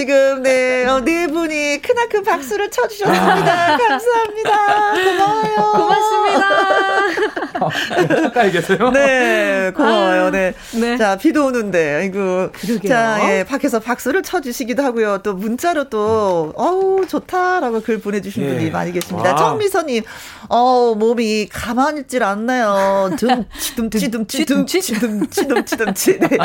지금 네, 어, 네 분이 크나큰 박수를 쳐주셨습니다. 감사합니다. 고마워요. 고맙습니다. 가까이 계세요? 네, 고마워요. 네. 네. 자, 비도 오는데, 아이고. 그러게요. 자, 예, 밖에서 박수를 쳐주시기도 하고요. 또 문자로 또, 어우, 좋다라고 글 보내주신 예. 분이 많이 계십니다. 와. 정미선님, 어우, 몸이 가만히 있질 않나요. dum치듬치듬치듬치듬치듬치듬치 네.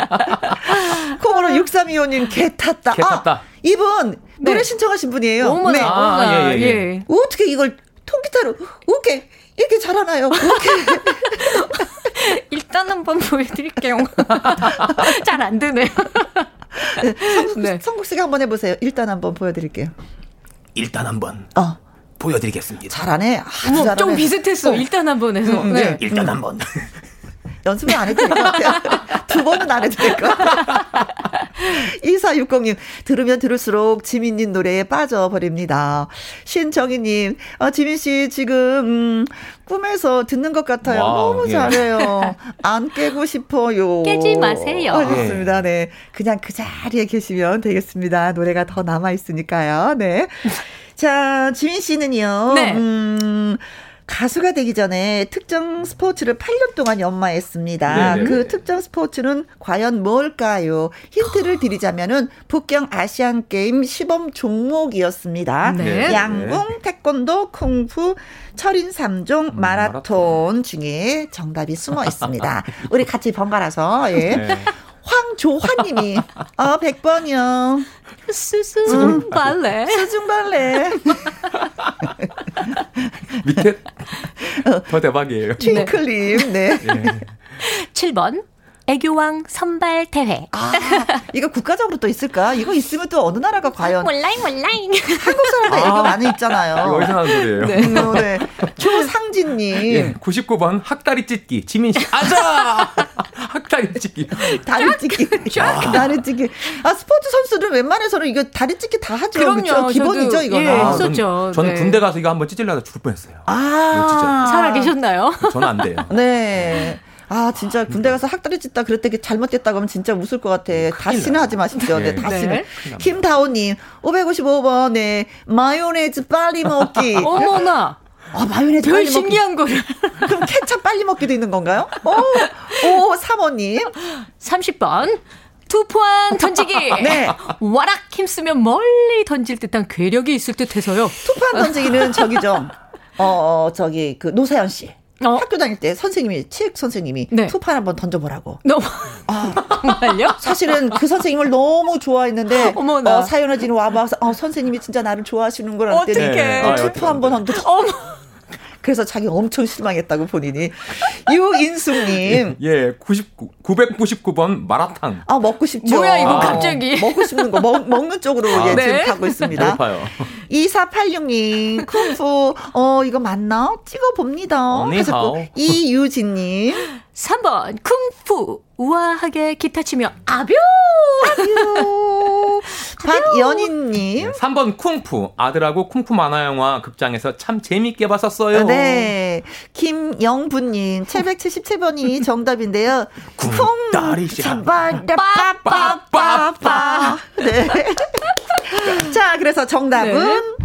콩으로 6325님, 개 탔다. 개 탔다. 아, 이분, 노래 네. 신청하신 분이에요. 어머나, 네. 아, 어머나, 예, 예, 예. 어떻게 이걸 통기타로, 이렇게, 이렇게 잘하나요? 이렇게. 일단 한번 보여드릴게요. 잘 안 되네요. 성국, 네. 성국 씨가 한번 해보세요. 일단 한번 보여드릴게요. 일단 한번 어, 보여드리겠습니다. 잘하네. 아주 잘하네. 좀 비슷했어. 일단 한번 해서. 음, 네. 일단 한번. 연습은 안 해도 될 것 같아요. 두 번은 안 해도 될 것 같아요. 2460님, 들으면 들을수록 지민님 노래에 빠져버립니다. 신정희님, 아, 지민씨 지금, 음, 꿈에서 듣는 것 같아요. 와우, 너무 예. 잘해요. 안 깨고 싶어요. 깨지 마세요. 알겠습니다. 네. 그냥 그 자리에 계시면 되겠습니다. 노래가 더 남아있으니까요. 네. 자, 지민 씨는요. 네. 음, 가수가 되기 전에 특정 스포츠를 8년 동안 연마했습니다. 네네. 그 특정 스포츠는 과연 뭘까요? 힌트를 드리자면은 북경 아시안 게임 시범 종목이었습니다. 네. 양궁, 태권도, 쿵푸, 철인 3종, 마라톤 중에 정답이 숨어 있습니다. 우리 같이 번갈아서 예. 네. 황조화님이 어 100번이요. 수수 발레. 수중 발레. 밑에 더 대박이에요. 튜클님 네. 예. 7번. 애교왕 선발 대회. 아, 이거 국가적으로 또 있을까? 이거 있으면 또 어느 나라가 과연 몰라잉 몰라잉. 한국 사람들 이거 아. 많이 있잖아요. 이거 어디서 나는 소리예요? 네. 음, 네. 조상진님. 예, 99번 학다리 찢기 지민 씨 아자 학다리 찢기 다리 찢기. 다리 찢기. 아, 스포츠 선수들 웬만해서는 이거 다리 찢기 다 하죠. 그럼요. 그렇죠? 기본이죠, 이거는. 예, 아, 했었죠. 저는 네. 군대 가서 이거 한번 찢으려다 죽을 뻔 했어요. 아. 진짜. 살아 계셨나요? 저는 안 돼요. 네. 아, 진짜 군대 가서 학다리 찢다 그랬더니 잘못됐다고 하면 진짜 웃을 것 같아. 다시는 하지 마십시오. 네, 네. 다시는. 네. 김다호님, 555번, 네. 마요네즈 빨리 먹기. 어머나. 아, 마요네즈 별 빨리 먹기. 신기한 거를. 그럼 케찹 빨리 먹기도 있는 건가요? 오, 오, 사모님. 30번. 투포한 던지기. 네. 와락 힘쓰면 멀리 던질 듯한 괴력이 있을 듯 해서요. 투판 던지기는 저기죠. 어, 저기, 그, 노사연 씨. 어. 학교 다닐 때 선생님이, 체육 선생님이 네. 투판 한번 던져보라고. 너무 정말요? 사실은 그 선생님을 너무 좋아했는데 어머나. 어, 사연을 지는 와봐서 어, 선생님이 진짜 나를 좋아하시는구나 어떡해. 했더니 네. 어, 아, 어떡해, 한번 던져 어머. 그래서 자기 엄청 실망했다고 본인이 유인숙님 예, 99, 999번 마라탕. 아 먹고 싶죠 뭐야, 이거 어, 갑자기. 먹고 싶은 거 먹, 먹는 쪽으로 아. 예, 네. 지금 가고 있습니다 배고파요. 2486님 쿵푸 어 이거 맞나 찍어봅니다 어, 하셨고 니하오. 이유진님 3번 쿵푸. 우아하게 기타 치며 아뷰. 유. 박연희님. 3번 쿵푸. 아들하고 쿵푸 만화 영화 극장에서 참 재밌게 봤었어요. 네. 김영부님. 777번이 정답인데요. 쿵. 다리샤. 빠빠빠빠. 네. 자, 그래서 정답은. 네.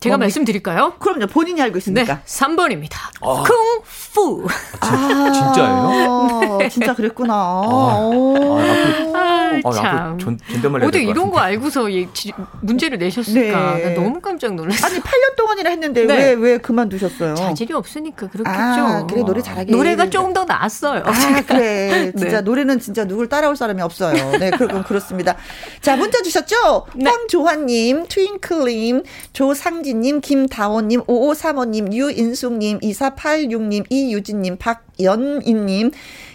제가 뭡니 말씀드릴까요? 그럼요. 본인이 알고 있습니까? 네, 3번입니다. 아. 쿵푸. 아, 진짜예요? 네. 진짜 그랬구나. 아, 아, 아, 참. 존, 존댓말 어떻게 이런 거 알고서 예, 지, 문제를 내셨을까? 네. 너무 깜짝 놀랐어요. 아니, 8년 동안이나 했는데 네. 왜, 왜 그만두셨어요? 자질이 없으니까 그렇겠죠. 아, 그래, 노래 잘하게. 노래가 조금 더 나았어요. 아, 그래. 진짜 네. 노래는 진짜 누굴 따라올 사람이 없어요. 네, 그건 그렇습니다. 자, 문자 주셨죠? 네. 황조환님, 트윙클님, 조상진 이은지님, 김다원님, 5535님, 유인숙님, 2486님, 이유진님, 박 연인님,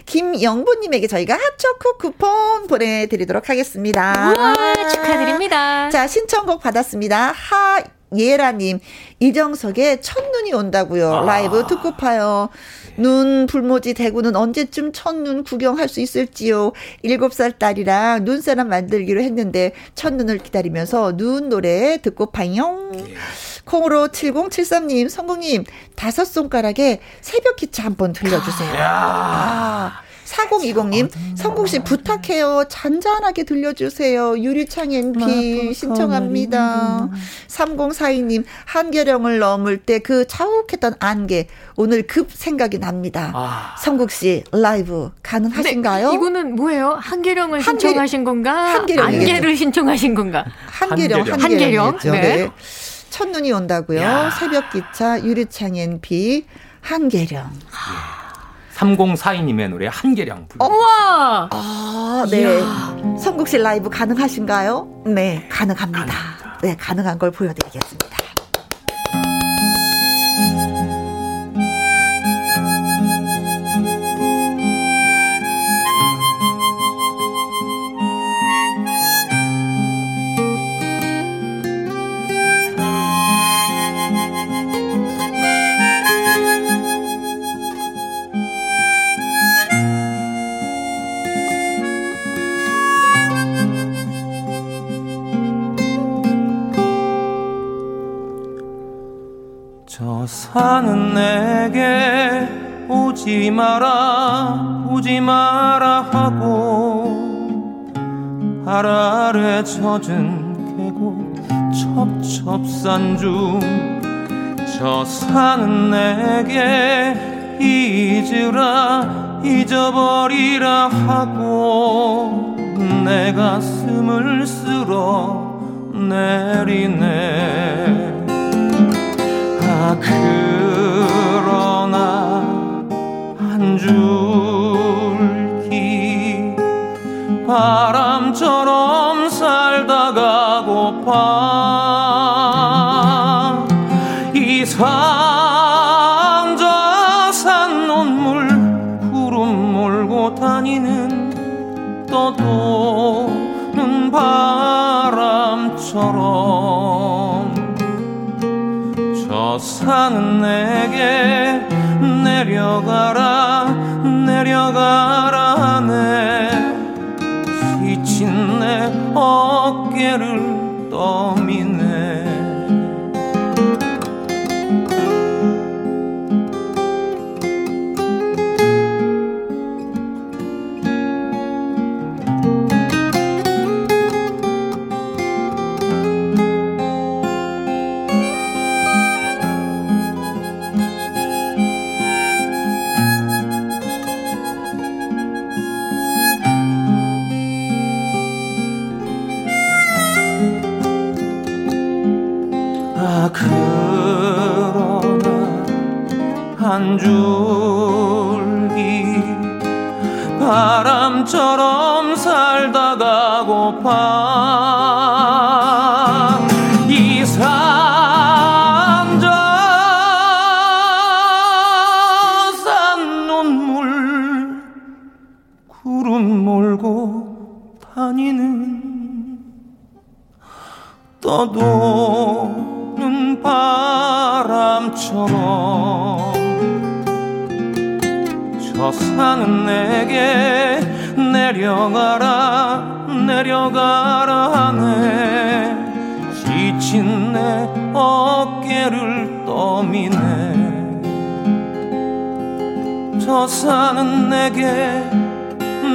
김영부님에게 저희가 핫초코 쿠폰 보내드리도록 하겠습니다. 우와, 축하드립니다. 자, 신청곡 받았습니다. 하, 예라님, 이정석의 첫눈이 온다고요. 아. 라이브 듣고 파요. 눈 불모지 대구는 언제쯤 첫눈 구경할 수 있을지요. 7살 딸이랑 눈사람 만들기로 했는데 첫눈을 기다리면서 눈 노래 듣고 파용. 예. 콩으로 7073님, 성공님, 다섯 손가락에 새벽 기차 한번 들려주세요. 아, 4020님, 성국씨 부탁해요. 잔잔하게 들려주세요. 유리창 NP 신청합니다. 3042님, 한계령을 넘을 때 그 자욱했던 안개, 오늘 급 생각이 납니다. 아. 성국씨, 라이브 가능하신가요? 네, 이거는 뭐예요? 한계령을 한계, 신청하신 건가? 한계령. 안개를 신청하신 건가? 한계령, 한계령. 한계령. 한계령. 네. 네. 첫눈이 온다고요. 야. 새벽 기차, 유리창 NP, 한계령. 아. 3042님의 노래 한계령 불러. 우와! 아, 네. 성국씨 라이브 가능하신가요? 네, 가능합니다. 가능합니다. 네, 가능한 걸 보여드리겠습니다. 사는 내게 오지 마라 오지 마라 하고 발 아래 젖은 계곡 첩첩산 중 저 사는 내게 잊으라 잊어버리라 하고 내 가슴을 쓸어 내리네 그러나 한 줄기 바람처럼 살다가 고파 이산 저 산은 내게 내려가라 살다가 고파 이산저 산 눈물 구름 몰고 다니는 떠도는 바람처럼 저 산은 내게 내려가라 내려가라 하네. 지친 내 어깨를 떠미네. 저 산은 내게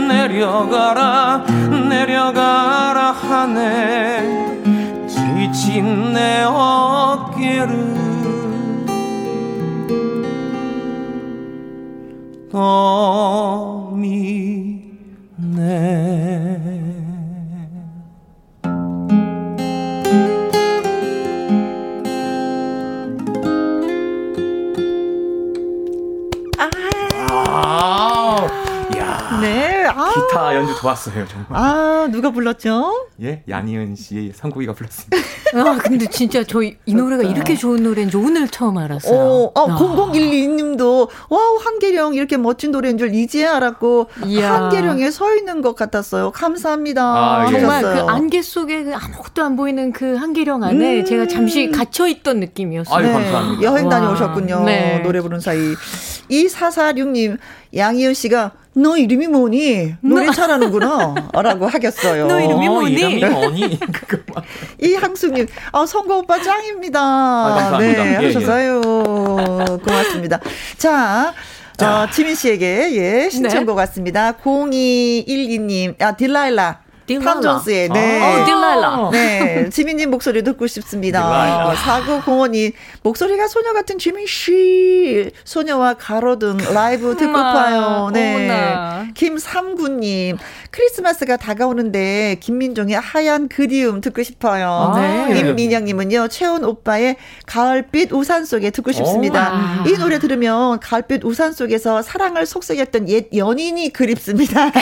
내려가라 내려가라 하네. 지친 내 어깨를 떠 기타 연주 좋았어요, 정말. 아, 누가 불렀죠? 예, 양희은 씨, 성국이가 불렀습니다. 아, 근데 진짜 저 이 노래가 이렇게 좋은 노래인지 오늘 처음 알았어요. 어, 어 0012님도 와우, 한계령 이렇게 멋진 노래인 줄 이제 알았고 이야. 한계령에 서 있는 것 같았어요. 감사합니다. 아, 예. 정말 그 안개 속에 그 아무것도 안 보이는 그 한계령 안에 음. 제가 잠시 갇혀 있던 느낌이었어요. 아유, 감사합니다. 여행 다녀오셨군요. 네. 노래 부른 사이. 2446님, 양희은 씨가 너 이름이 뭐니? 노래 잘하는구나. 라고 하겠어요. 너 이름이 어, 뭐니? 이름이 뭐니? 이항수님, 아, 성거 오빠 짱입니다. 아, 네, 예, 하셨어요. 예. 고맙습니다. 자, 자. 어, 지민 씨에게, 예, 신청곡 네. 왔습니다. 0212님, 아, 딜라일라. 딜라일라. 존스의 네. 어, 딜라일라. 네. 지민님 목소리 듣고 싶습니다. 사구 공원이 목소리가 소녀 같은 지민 씨. 소녀와 가로등 라이브 듣고 봐요. 네. 김삼구님. 크리스마스가 다가오는데 김민종의 하얀 그리움 듣고 싶어요. 아, 네. 김민영님은요. 채원 오빠의 가을빛 우산 속에 듣고 싶습니다. 오, 이 노래 들으면 가을빛 우산 속에서 사랑을 속삭였던 옛 연인이 그립습니다.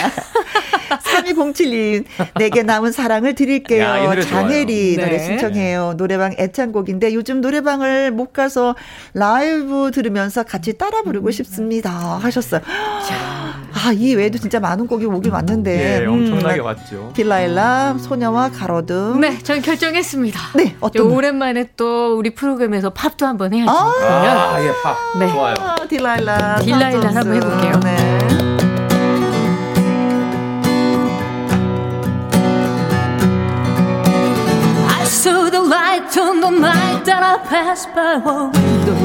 3207님. 내게 남은 사랑을 드릴게요. 야, 장혜리 좋아요. 노래 네. 신청해요. 노래방 애창곡인데 요즘 노래방을 못 가서 라이브 들으면서 같이 따라 부르고 싶습니다. 하셨어요. 아, 이 외에도 진짜 많은 곡이 오긴 왔는데. 예, 엄청나게 음, 왔죠. 딜라일라, 소녀와 가로등. 네, 전 결정했습니다. 네, 어떤 오랜만에 또 우리 프로그램에서 팝도 한번 해야죠. 아, 아 예, 팝. 네. 좋아요. 아, 딜라일라. 딜라일라 한번 해볼게요. 네. Light on the night that I passed by her window.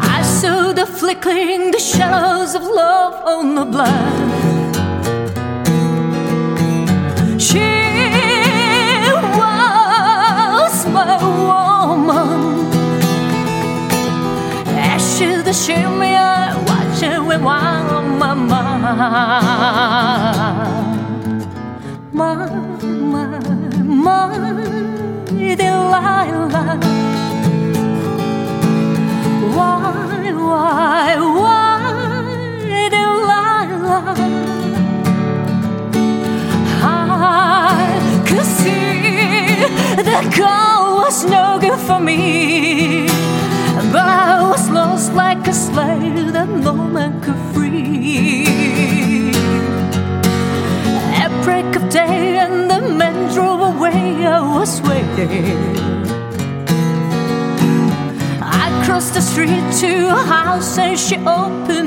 I saw the flickering, the shadows of love on the blind. She was my woman. Ashes that shimmy, I watch her with one on my mind. My Delilah. Why, why, why, Delilah? I could see that girl was no good for me, but I was lost like a slave that no man could free. Break of day and the men drove away, I was waiting. I crossed the street to a house and she opened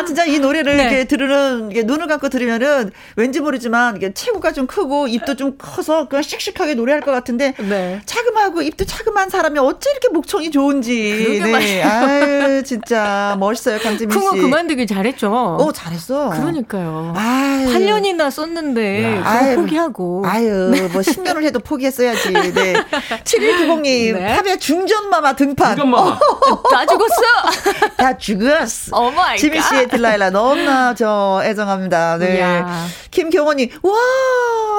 아 진짜 이 노래를 네. 이렇게 들으는 이게 눈을 감고 들으면은 왠지 모르지만 이게 체구가 좀 크고 입도 좀 커서 그냥 씩씩하게 노래할 것 같은데 네. 차금 하고 입도 차금한 사람이 어째 이렇게 목청이 좋은지. 그러게 아유 진짜 멋있어요 강지민 씨. 쿵어 그만두길 잘했죠. 어 잘했어. 그러니까요. 아유. 8년이나 썼는데 아유, 포기하고. 아유, 뭐 10년을 해도 포기했어야지. 네. 7190님, 네. 탑의 중전마마 등판. 중전마마. 다 죽었어. 다 죽었어. oh my 지민 씨의 딜라일라 너무나 저 애정합니다. 네. 이야. 김경원님, 와,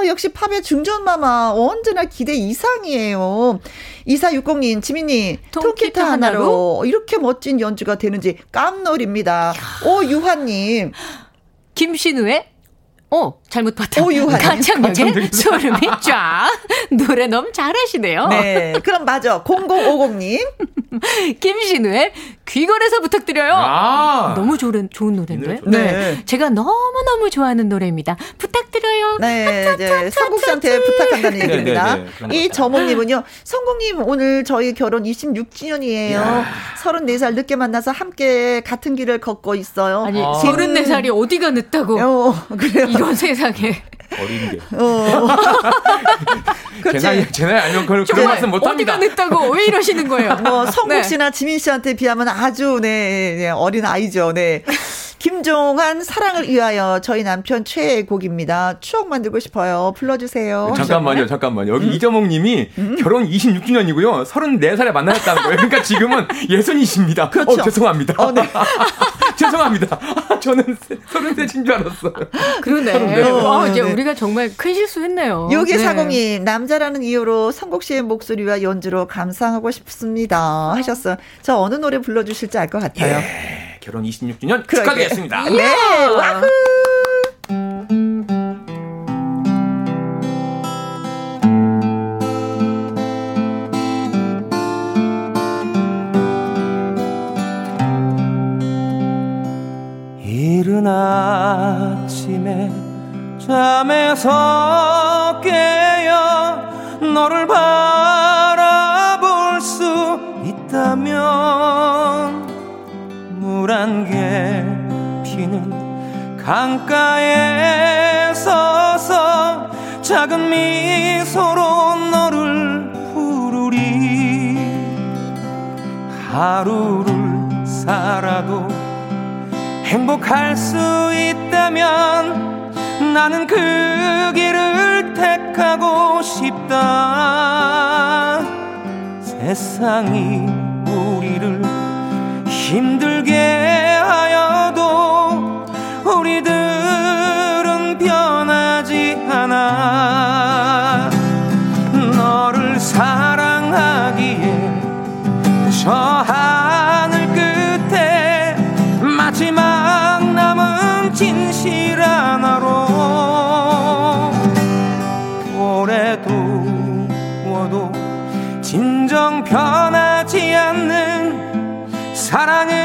역시 팝의 중전마마 언제나 기대 이상이에요. 2460님, 지민님, 통기타 통기타 하나로 이렇게 멋진 연주가 되는지 깜놀입니다. 오유화님, 김신우의 어 잘못 봤다. 오유환. 가창력에 소름이 쫙. 노래 너무 잘하시네요. 네. 그럼 맞아. 0050님, 김신우의 귀걸이에서 부탁드려요. 아. 너무 좋은 좋은 노래인데. 네. 제가 너무 너무 좋아하는 노래입니다. 부탁드려요. 네, 이제 성국 씨한테 부탁한다는 네, 얘기입니다. 네, 네, 이 저모님은요, 성국님 오늘 저희 결혼 26주년이에요. 34살 늦게 만나서 함께 같은 길을 걷고 있어요. 아니 아. 34살이 어디가 늦다고 어, 그래요. 이런 세상에 어린 게. 어. 제 그렇지. 나이, 제 나이 알면 그런, 그런 정말 말씀 못 합니다. 어디가 늦다고 왜 이러시는 거예요? 뭐 성국 네. 씨나 지민 씨한테 비하면 아주 네, 네, 어린 아이죠. 네. 김종환 사랑을 위하여 저희 남편 최애 곡입니다. 추억 만들고 싶어요. 불러주세요. 잠깐만요, 잠깐만요. 여기 이정옥 님이 결혼 26주년이고요. 34살에 만나셨다는 거예요. 그러니까 지금은 예순이십니다. 그렇죠. 어, 죄송합니다. 어, 네. 죄송합니다. 아, 저는 33인 줄 알았어요. 그러네. 어, 어, 이제 네. 우리가 정말 큰 실수했네요. 요기 네. 사공님 남자라는 이유로 성국 씨의 목소리와 연주로 감상하고 싶습니다 하셨어요. 저 어느 노래 불러주실지 알 것 같아요. 네, 결혼 26주년 그러게. 축하드리겠습니다. 네, 와후. 이른 아침에 잠에서 깨어 너를 바 강가에 서서 작은 미소로 너를 부르리. 하루를 살아도 행복할 수 있다면 나는 그 길을 택하고 싶다. 세상이 우리를 힘들게 하여도 우리들은 변하지 않아. 너를 사랑하기에 저 하늘 끝에 마지막 남은 진실 하나로 오래 두어도 진정 변하지 않는 사랑으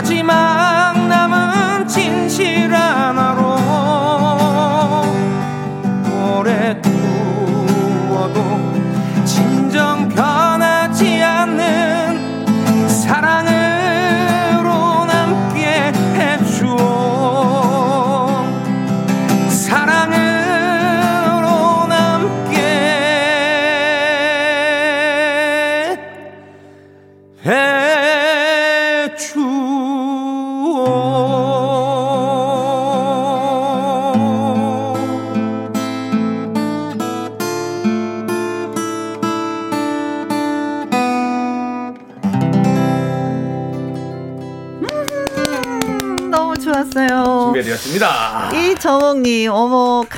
마지막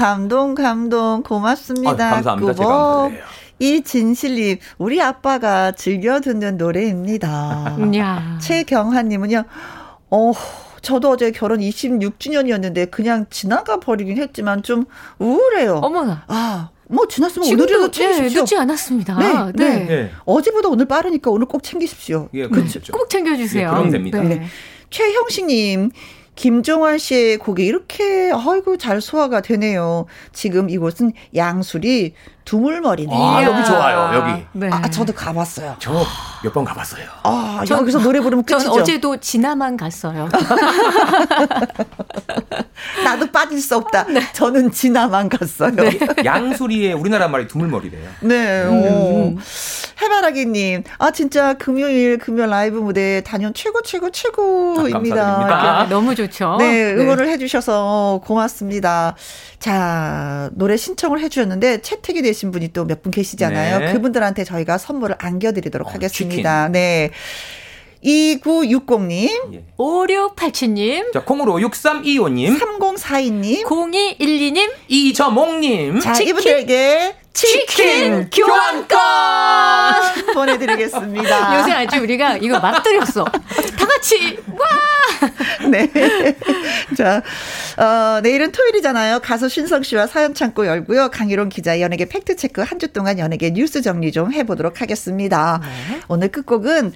감동, 감동, 고맙습니다. 아, 감사합니다. 제가 감사해요. 이진실님, 우리 아빠가 즐겨 듣는 노래입니다. 야. 최경환님은요, 어, 저도 어제 결혼 26주년이었는데 그냥 지나가 버리긴 했지만 좀 우울해요. 어머나. 아, 뭐 지났으면 오늘이라도 챙기십시오. 네, 늦지 않았습니다. 네, 네. 네. 어제보다 오늘 빠르니까 오늘 꼭 챙기십시오. 예, 그렇죠. 꼭 챙겨주세요. 네, 그럼 됩니다. 네. 최형식님, 김종환 씨의 곡이 이렇게 아이고 잘 소화가 되네요. 지금 이곳은 양수리 두물머리네. 아, 여기 좋아요. 여기. 네. 아, 저도 가봤어요. 저 몇 번 가봤어요. 아, 저, 여기서 노래 부르면 끝이죠. 전 어제도 지나만 갔어요. 나도 빠질 수 없다. 네. 저는 지나만 갔어요. 네. 양수리의 우리나라 말이 두물머리래요. 네. 음. 해바라기님, 아 진짜 금요일 금요 라이브 무대 단연 최고 최고 최고입니다. 아, 너무 좋죠. 네, 응원을 네. 해주셔서 고맙습니다. 자, 노래 신청을 해주셨는데 채택이 되신 분이 또 몇 분 계시잖아요. 네. 그분들한테 저희가 선물을 안겨드리도록 어, 하겠습니다. 치킨. 네. 2960님. 예. 5687님. 자, 콩으로 6325님. 3042님. 0212님. 이저몽님. 자, 치킨. 이분들에게 치킨, 치킨 교환권 보내드리겠습니다. 요새 아주 우리가 이거 막 드렸어. 다 같이 와. 네. 자, 어, 내일은 토요일이잖아요. 가수 신성 씨와 사연 창고 열고요. 강희롱 기자 연예계 팩트 체크 한 주 동안 연예계 뉴스 정리 좀 해보도록 하겠습니다. 네. 오늘 끝곡은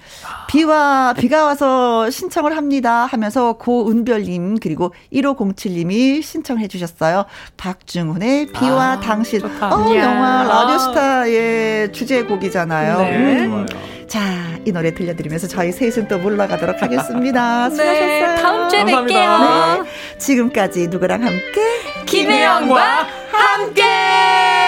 비와 비가 와서 신청을 합니다 하면서 고은별님 그리고 1507님이 신청해 주셨어요. 박중훈의 비와 아, 당신. 좋다. 어, 영화 영화 라디오스타의 주제곡이잖아요. 네. 음. 자, 이 노래 들려드리면서 저희 셋은 또 물러가도록 하겠습니다. 네, 수고하셨어요. 네, 다음 주에 뵐게요. 네. 지금까지 누구랑 함께? 김혜영과 함께!